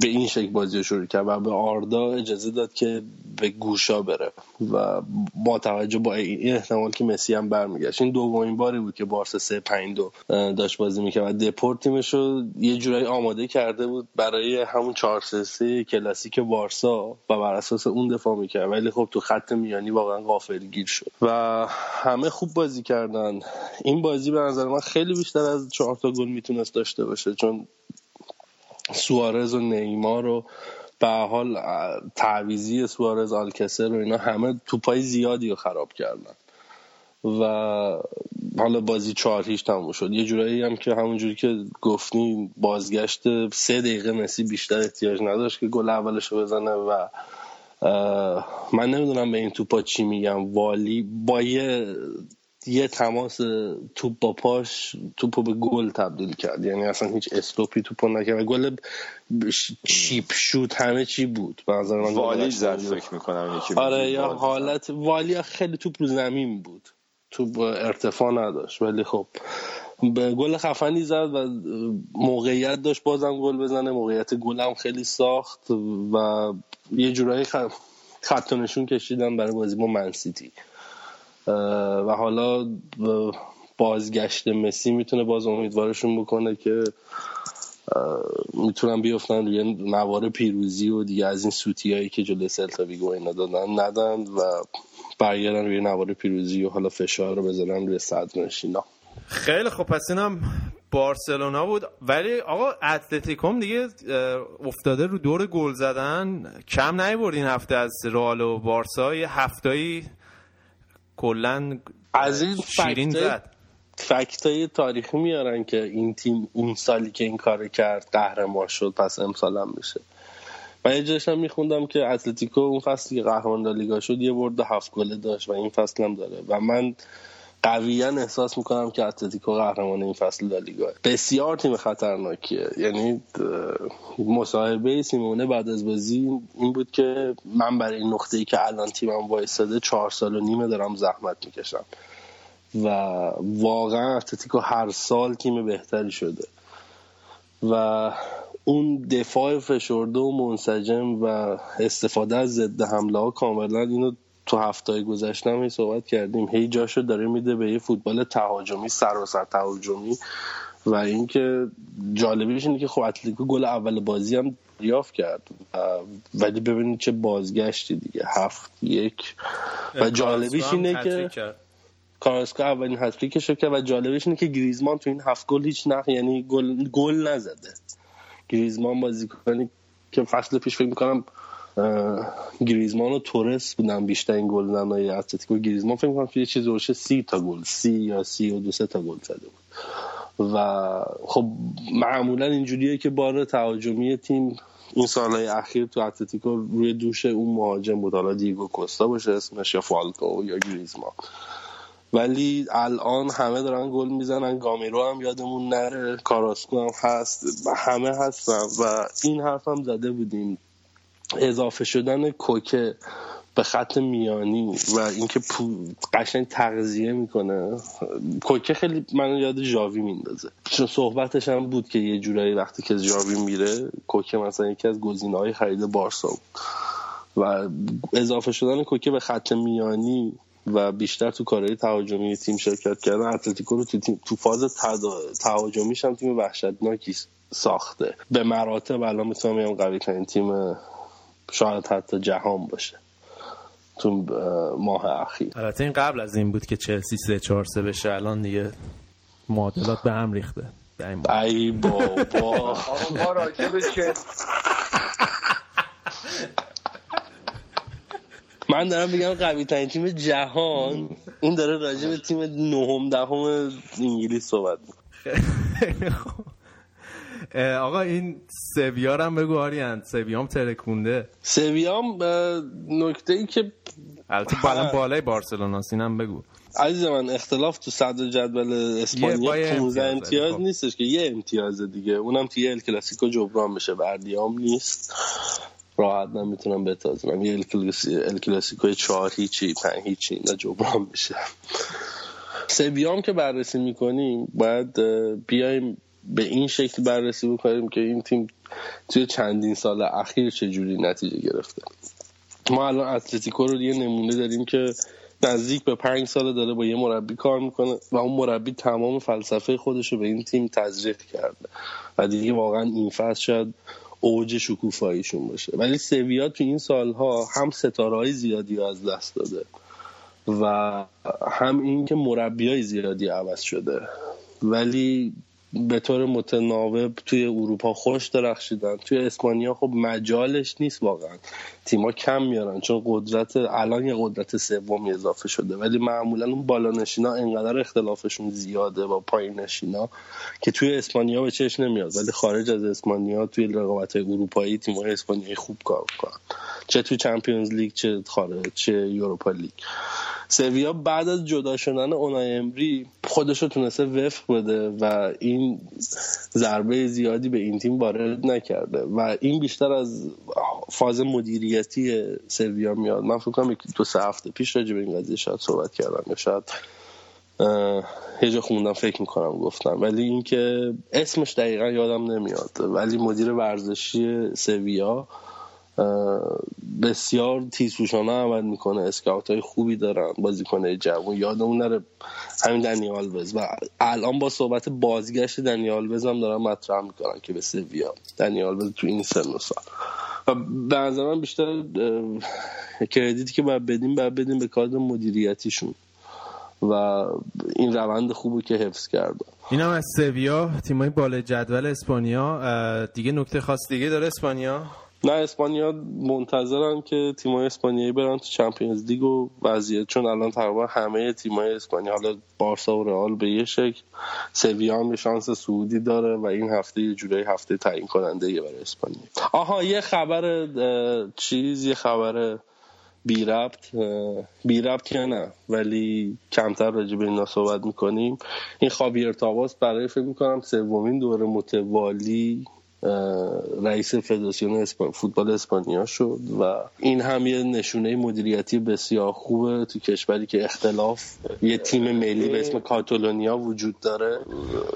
به این شکل بازی رو شروع کرد و به آردا اجازه داد که به گوشا بره و با توجه با این احتمال که مسی هم برمیگشت. این دومین باری بود که بارسا 3 5 2 داشت بازی می‌کرد و دپورت تیمش رو یه جورایی آماده کرده بود برای همون 4 3 کلاسیک بارسا و بر اساس اون دفاع می‌کرد. ولی خب تو خط میانی واقعا غافلگیر شد و همه خوب بازی کردن. این بازی به نظر من خیلی بیشتر از 4 تا گل می‌تونست داشته باشه چون سوارز و نیمار و به حال تعویزی سوارز آلکسر و اینا همه توپای زیادی رو خراب کردن. و حالا بازی چهار هیچ تموم شد. یه جورایی هم که همونجوری که گفتی بازگشت سه دقیقه مسی بیشتر احتیاج نداشت که گل اولش رو بزنه و من نمی‌دونم به این توپا چی میگم. والی با یه یه تماس توپ با پاش توپو به گل تبدیل کرد. یعنی اصلا هیچ استوپی توپو نکرد. گل چیپ شوت همه چی بود. به نظر من والی زد فکر می‌کنم آره یا حالت والی خیلی توپ رو زمین بود. توپ ارتفاع نداشت. ولی خب به گل خفنی زد و موقعیت داشت. بازم گل بزنه. موقعیت گل هم خیلی ساخت و یه جورایی خط نشون کشیدن برای بازی با منسیتی و حالا بازگشت مسی می‌تونه باز امیدوارشون بکنه که می‌تونن بیفتن روی نوار پیروزی و دیگه از این سوتی هایی که جلوی سلتا ویگو اینا دادن ندن و برگردن روی نوار پیروزی و حالا فشار رو بزنن روی صدر نشینا. خیلی خب پس اینم بارسلونا بود. ولی آقا اتلتیکوم دیگه افتاده رو دور گل زدن. کم نیورد این هفته از رئال و بارسا. یه هفتایی کلا از این شیرین زد. فکتای تاریخی میارن که این تیم اون سالی که این کار کرد قهرمان شد پس امسال هم میشه. من یه جاشم میخوندم که اتلتیکو اون فصلی که قهرمان لیگا شد یه برد هفت گله داشت و این فصل هم داره. و من قویا احساس می‌کنم که اتلتیکو قهرمان این فصل لالیگا بسیار تیم خطرناکیه. یعنی مصاحبه سیمونه بعد از بازی این بود که من برای این نقطه ای که الان تیمم وایساده چهار سال و نیمه دارم زحمت می‌کشم. و واقعا اتلتیکو هر سال تیم بهتری شده. و اون دفاع فشرده و منسجم و استفاده از ضد حمله ها کاملا اینو تو هفته گذشته هم صحبت کردیم. هی جاشو داره میده به یه فوتبال تهاجمی سراسر تهاجمی. و اینکه جالبیش اینه که خب اتلتیکو گل اول بازی هم یافت کرد. ولی ببینید چه بازگشتی دیگه. هفت یک. و جالبیش اینه که کاراسکا اولین هتریکش کرد و جالبیش اینه که گریزمان تو این هفت گل هیچ نخ یعنی گل گل نزده. گریزمان بازی کنی که فصل پیش فکر می‌کنم گریزمان و تورس بودن بیشتر این گل زنای اتلتیکو گریزمان. فکر می‌کنم یه چیزی روشه سی تا گل سی یا سی و دو سه تا گل زده بود. و خب معمولا اینجوریه که بار تهاجمی تیم این سالهای اخیر تو اتلتیکو روی دوش اون مهاجم بود. حالا دیگو کوستا باشه اسمش یا فالکو یا گریزمان. ولی الان همه دارن گل می‌زنن. گامیرو هم یادمون نره. کاراسکو هم هست. همه هستن. و این حرف هم زده بودیم. اضافه شدن کوکه به خط میانی و اینکه قشنگ تغذیه می‌کنه. کوکه خیلی منو یاد جاوی میندازه. چون صحبتش هم بود که یه جورایی وقتی که جاوی میره کوکه مثلا یکی از گزینه های خرید بارسا بود. و اضافه شدن کوکه به خط میانی و بیشتر تو کارهای تهاجمی تیم شرکت کردن اتلتیکو رو تو, تو فاز تهاجمیش هم تیم وحشتناکی ساخته. به مراتب الان می‌تونم بگم قوی ترین تیم شاید حتی جهان باشه تو ماه اخیر. البته این قبل از این بود که چلسی 3 4 3 بشه الان دیگه معادلات به هم ریخته. ای بابا. ما من دارم بگم قوی ترین تیم جهان. این داره راجع به تیم نهم دهم انگلیس صحبت می‌کنه. آقا این سویا هم بگو آریان. سویام ترکونده. سویام نکته ای که البته بالا بالای بارسلونا اینم بگو. عزیز من اختلاف تو صدر جدول اسپانیا 15 امتیاز خب. نیستش که یه امتیاز دیگه. اونم توی ال کلاسیکو جبران بشه. بردیام نیست. راحت نمی‌تونم بتازم. یه ال کلاسیکو چهار هیچی پنج هیچی اینا جبران بشه. سویام که بررسی می‌کنیم باید بیایم به این شکل بررسی بکنیم که این تیم توی چندین سال اخیر چجوری نتیجه گرفته. ما الان اتلتیکو رو یه نمونه داریم که نزدیک به پنج سال داره با یه مربی کار می‌کنه و اون مربی تمام فلسفه خودش رو به این تیم تزریق کرده. و دیگه واقعا این فصل شاید اوج شکوفاییشون باشه. ولی سویا تو این سالها هم ستاره های زیادی از دست داده و هم این که مربی های زیادی عوض شده. ولی به طور متناوب توی اروپا خوش درخشیدن. توی اسپانیا خب مجالش نیست واقعا. تیما کم میارن چون قدرت الان یه قدرت سومی اضافه شده. ولی معمولا اون بالا نشینا انقدر اختلافشون زیاده با پایین نشینا که توی اسپانیا به چش نمیاد. ولی خارج از اسپانیا توی رقابت اروپایی تیمای اسپانیایی خوب کار می‌کنن. چه توی چمپیونز لیگ چه خارج چه یوروپا لیگ. سویا بعد از جدا شدن اونای امری خودش رو تونسته وفق بده و این ضربه زیادی به این تیم وارد نکرده و این بیشتر از فاز مدیریتی سویا میاد. من فکر کنم دو سه هفته پیش راجع به این قضیه شاید صحبت کردم یا شاید یه جا خوندم فکر می‌کنم گفتم. ولی اینکه اسمش دقیقا یادم نمیاد. ولی مدیر ورزشی سویا بسیار تیزهوشانه عمل می‌کنه. اسکاوت های خوبی دارن بازیکن جوون. یادمون نره همین دنی آلوز. و الان با صحبت بازگشت دنی آلوز هم دارن مطرح می‌کنن که به سویا. دنی آلوز تو این سن و سال. و به نظر من بیشتر کردیتی که باید بدیم باید بدیم به کادر مدیریتیشون. و این روند خوبی که حفظ کرده. این هم از سویا تیمای بالا جدول اسپانیا. دیگه نکته خاص دیگه داره اسپانیا؟ نه اسپانیا منتظرن که تیمای اسپانیایی برن تو چمپیونز لیگ و وضعیت چون الان تقریبا همه تیمای اسپانیا حالا بارسا و رئال به یه شکل سویا هم شانس سعودی داره و این هفته یه جورایی هفته تعیین کننده یه برای اسپانیا. آها یه خبر چیز یه خبر بی ربط بی ربط یا نه ولی کمتر راجع به اینا صحبت می‌کنیم. این خابیر تاباس برای فکر می‌کنم سومین دوره متوالی رئیس فدراسیون. فوتبال اسپانیا شد و این هم یه نشونه مدیریتی بسیار خوبه تو کشوری که اختلاف یه تیم ملی به اسم کاتالونیا وجود داره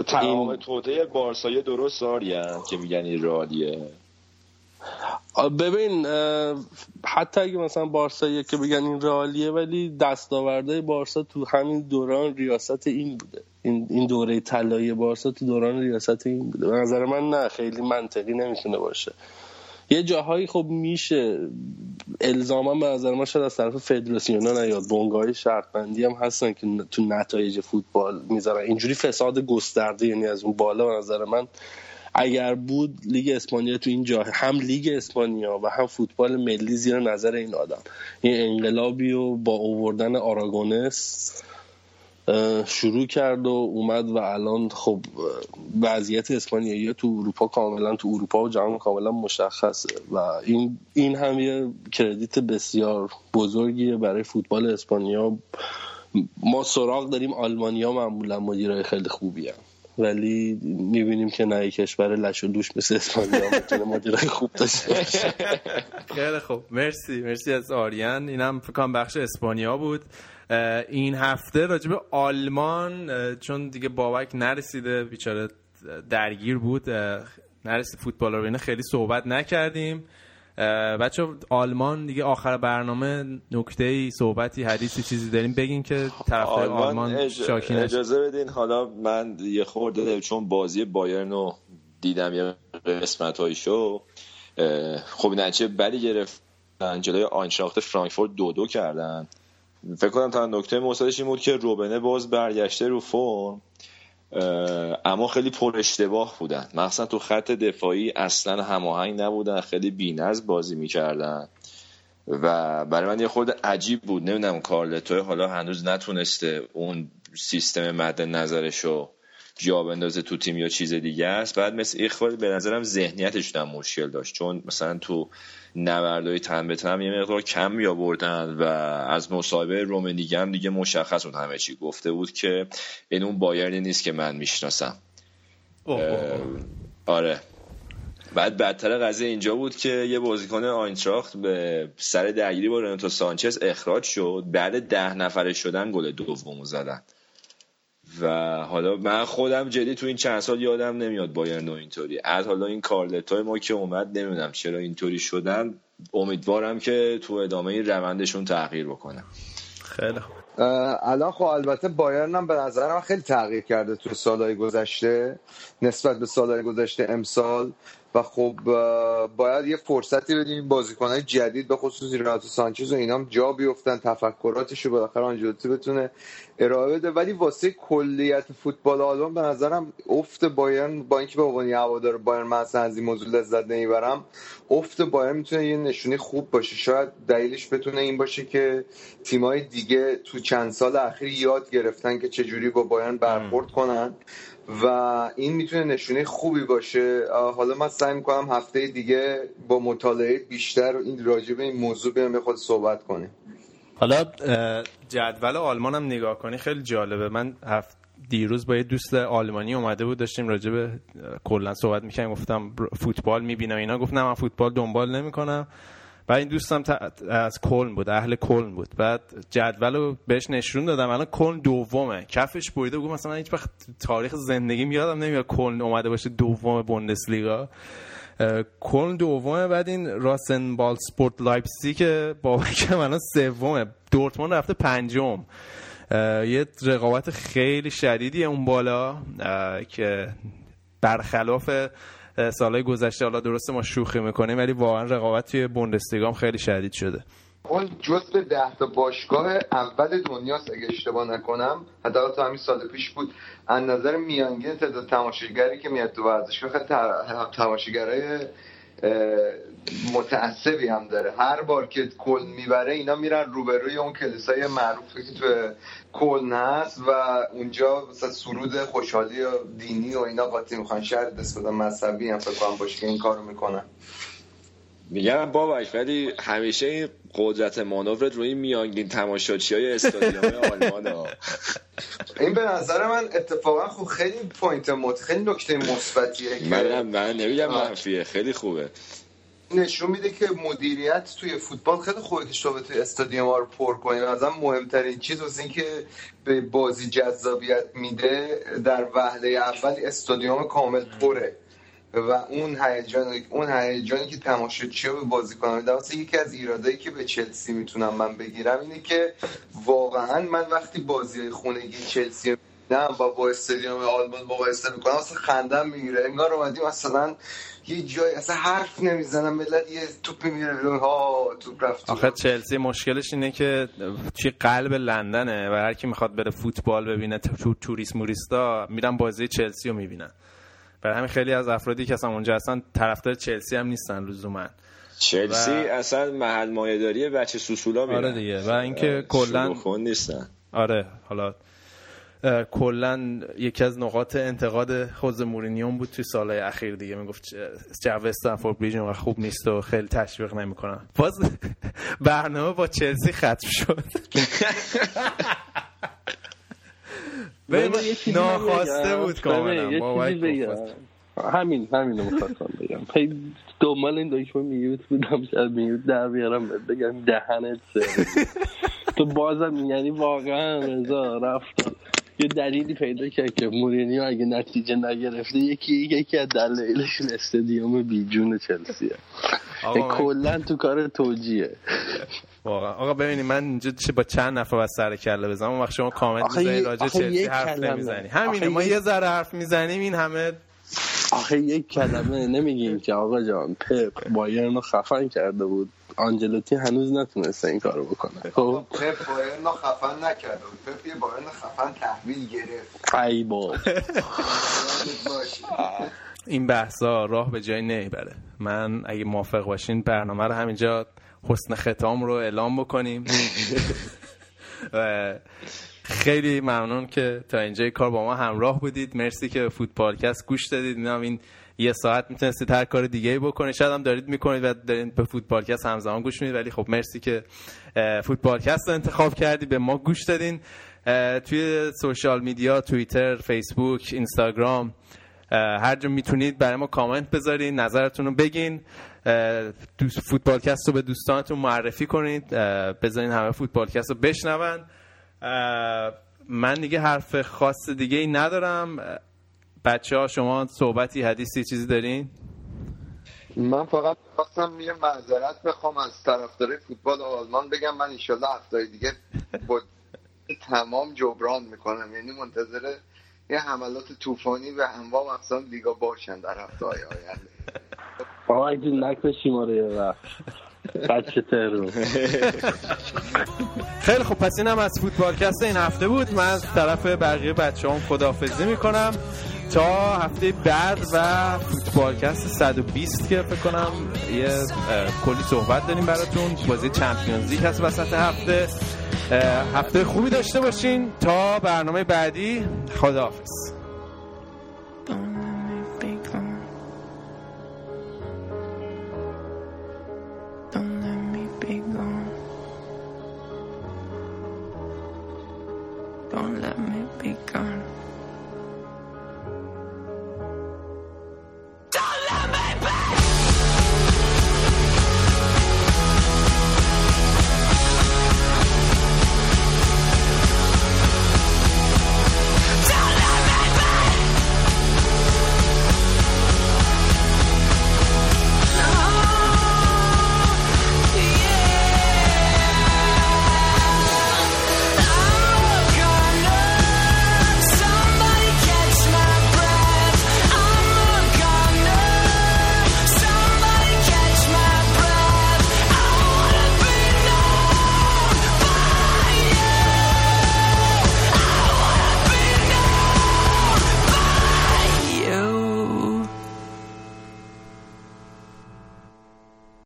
تمام این... توده بارسای درست که میگن ایرالیه ببین حتی اگه مثلا بارسا که بگن این رئالیه ولی دستاورده بارسا تو همین دوران ریاست این بوده. این دوره طلایی بارسا تو دوران ریاست این بوده. به نظر من نه خیلی منطقی نمی‌تونه باشه. یه جاهایی خب میشه الزاما به نظر من شاید از طرف فدراسیون ها نیاد. بنگاه شرطبندی هم هستن که تو نتایج فوتبال می‌ذارن. اینجوری فساد گسترده یعنی از اون بالا به نظر من اگر بود لیگ اسپانیا تو این جا هم لیگ اسپانیا و هم فوتبال ملی زیر نظر این آدم این انقلابی و با اووردن آراگونس شروع کرد و اومد و الان خب وضعیت اسپانیایی تو اروپا کاملا تو اروپا و جهان کاملا مشخصه و این این هم یه کردیت بسیار بزرگیه برای فوتبال اسپانیا ما سراغ داریم آلمانیا معمولا مدیرای خیلی خوبی. ولی می‌بینیم که نه کشور لش و دوش مثل اسپانیا می‌تونه مدیرای خوب داشته خیلی خوب. مرسی مرسی از آریان. اینم فکر بخش اسپانیا بود. این هفته راجب آلمان چون دیگه بابک نرسیده بیچاره درگیر بود. نرسید فوتبال رو خیلی صحبت نکردیم. بچه آلمان دیگه آخر برنامه نکته ای صحبتی حدیثی چیزی داریم بگین که طرفدار آلمان, اج... شاکی اجازه بدین. حالا من یه خورده چون بازی بایرن رو دیدم یه قسمت هایشو خب نچه بلی گرفت جلوی آینشاخت فرانکفورت دو دو کردن. فکر کنم تا نکته موسادش این بود که روبنه باز برگشته رو فرم. اما خیلی پر اشتباه بودن. مخصوصا تو خط دفاعی اصلا هماهنگ نبودن خیلی بینز بازی می‌کردن. و برای من یه خود عجیب بود. نمی‌دونم کارلتو حالا هنوز نتونسته اون سیستم مد نظرشو جا بندازه تو تیم یا چیز دیگه است. بعد مثل ایخوال به نظرم ذهنیتش هم مشکل داشت. چون مثلا تو نبردهای تن به تن یه مقدار کم می آوردن و از مصاحبه رومنیگه هم دیگه مشخص بود همه چی گفته بود که این اون بایرنی نیست که من می‌شناسم. آره. بعد بدتر قضیه اینجا بود که یه بازیکن آینتراخت به سر درگیری با رناتو سانچز اخراج شد. بعد ده نفره شدن گل دوم زدن. و حالا من خودم جدی تو این چند سال یادم نمیاد بایرن اینطوری. از حالا این کارلتای ما که اومد نمی‌دونم چرا اینطوری شدن. امیدوارم که تو ادامه این روندشون تغییر بکنم. خیلی الان خب البته بایرن هم به نظر من خیلی تغییر کرده تو سالهای گذشته. نسبت به سالهای گذشته امسال و خب باید یه فرصتی بدیم بازیکنهای جدید به خصوص ریناتو سانچز و اینام جا بیفتن تفکراتش رو بالاخره آنجلوتی بتونه ارائه بده. ولی واسه کلیت فوتبال آلمان به نظرم افت بایرن با اینکه به عنوان هوادار بایرن مثلا از این موضوع لذت نمی‌برم افت بایرن می‌تونه یه نشونی خوب باشه. شاید دلیلش بتونه این باشه که تیمای دیگه تو چند سال اخیر یاد گرفتن که چجوری با بایرن برخورد کنن. و این می‌تونه نشونه خوبی باشه. حالا من سعی می‌کنم هفته دیگه با مطالعه بیشتر این راجع به این موضوع بیام خود صحبت کنیم. حالا جدول آلمان هم نگاه کنی خیلی جالبه. من هفت دیروز با یه دوست آلمانی اومده بود داشتیم راجع به کلا صحبت می‌کنیم گفتم فوتبال می‌بینم اینا گفتم من فوتبال دنبال نمی‌کنم. بعد این دوستم از کلن بود اهل کلن بود. بعد جدول رو بهش نشون دادم. الان کلن دومه. کفش بریده بود مثلا هیچ وقت تاریخ زندگی یادم نمیاد کلن اومده باشه دوم بوندسلیگا. کلن دومه. بعد این راسن بال سپورت لایپزیگ که با که الان سومه. دورتموند رفته پنجم. یه رقابت خیلی شدیدیه اون بالا. که برخلاف سالهای گذشته حالا درسته ما شوخی می‌کنیم ولی واقعا رقابت توی بوندسلیگا خیلی شدید شده. اون جزء ده تا باشگاه اول دنیاست اگه اشتباه نکنم. حداقل تا همین سال پیش بود. از نظر میانگین تعداد تماشاگری که میاد تو ورزشگاه خیلی تماشاگرای متعصبی هم داره. هر بار که کل می‌بره اینا میرن روبروی اون کلیسای معروفی که تو کلن هست و اونجا مثلا سرود خوشحالی و دینی و اینا قاطی می‌خوان. دست بدن مذهبی هم فکر کنم باشه که این کارو می‌کنن. میگم باباش ولی همیشه این قدرت مانورت روی میانگین تماشاچی های استادیوم آلمان ها. این به نظر من اتفاقا خوب خیلی point مت خیلی نکته مثبتیه من من نمیگم منفیه خیلی خوبه. نشون میده که مدیریت توی فوتبال خیلی خوبه که شما توی استادیوم ها رو پر کنید از مهمترین چیز واسه اینکه به بازی جذابیت میده در وهله اول استادیوم کامل پره. و اون هیجان اون هیجانی که تماشاچی به بازیکن میده واسه یکی از ایرادایی که به چلسی می‌تونم من بگیرم اینه که واقعا من وقتی بازی خونگی چلسی نه با با استادیوم آلمان مقایسه می‌کنم اصلا خندم می‌گیره. انگار اومدی مثلا یه جای اصلا حرف نمی‌زنم ملت یه توپی میره ها توپ رفت آخه چلسی مشکلش اینه که توی قلب لندنه و هر کی می‌خواد بره فوتبال ببینه تو توریست موریستا میرن بازی چلسی رو می‌بینن. برای همین خیلی از افرادی که اصلا اونجا هستن طرفدار چلسی هم نیستن لزوما. چلسی و... اصلا محل مایه‌داری بچه سوسولا میرن. آره دیگه. و اینکه کلا نیستن. آره حالا کلا یکی از نقاط انتقاد خوز مورینیون بود توی سالهای اخیر دیگه. می‌گفت جو استنفورد بریج خوب نیست و خیلی تشویق نمی‌کنن. باز برنامه با چلسی ختم شد. ناخواسته بود کاملا همین همین رو می‌خواستم بگم. پی دنبال این دکمه میگیوت بودم شاید میگیوت در بیارم بگم دهنت سر تو بازم یعنی واقعا رضا رفت یه دلیلی پیدا کرد که مورینیو اگه نتیجه نگرفته یکی یکی از دلایلشون استادیوم بیجون چلسیه. کلا تو کار توجیه. واقعا. آقا ببینید من اینجا چه با چند نفر از سر کله بزنم؟ اون وقت شما کامنت می‌زنید راجع چلسی حرف نمی‌زنی همینه ما یه ذره حرف می‌زنیم این همه آخه یک کلمه نمیگیم که آقا جان پپ بایرن رو خفن کرده بود. آنجلوتی هنوز نتونسته این کارو بکنه. خب. پپ بایرن خفن نکرده بود پپ یه بایرن خفن تحویل گرفت. ای با. این بحثا راه به جای نمی‌بره من اگه موافق باشین برنامه رو همینجا حسن ختام رو اعلام بکنیم. خیلی ممنون که تا اینجا کار با ما همراه بودید. مرسی که فوتبالکست گوش دادید. اینم این یه ساعت می‌تونستید هر کار دیگه ای بکنید. شاید هم دارید می‌کنید و دارید به فوتبالکست همزمان گوش می‌دید. ولی خب مرسی که فوتبالکست رو انتخاب کردید به ما گوش دادین. توی سوشال میدیا توییتر فیسبوک اینستاگرام هر جا می‌تونید برای ما کامنت بذارین نظرتون رو بگین. فوتبالکست رو به دوستانتون معرفی کنید. بذارین همه فوتبالکست رو بشنون. من دیگه حرف خاص دیگه ای ندارم. بچه ها شما صحبتی حدیثی چیزی دارین؟ من فقط خواستم یه معذرت بخوام از طرفدار فوتبال آلمان بگم من انشالله هفته دیگه با تمام جبران می‌کنم. یعنی منتظر یه حملات طوفانی و انواع اقسام لیگا باشن در هفته های آینده. آقا اگه نکشی ما رو یه وقت. بچه ترو. خیلی خب پس اینم از فوتبالکست این هفته بود. من از طرف بقیه بچه هم خداحافظی می‌کنم. تا هفته بعد و فوتبالکست 120 که فکر کنم یه کلی صحبت داریم براتون. بازی چمپیونز لیگ هست وسط هفته. هفته خوبی داشته باشین. تا برنامه بعدی خداحافظ.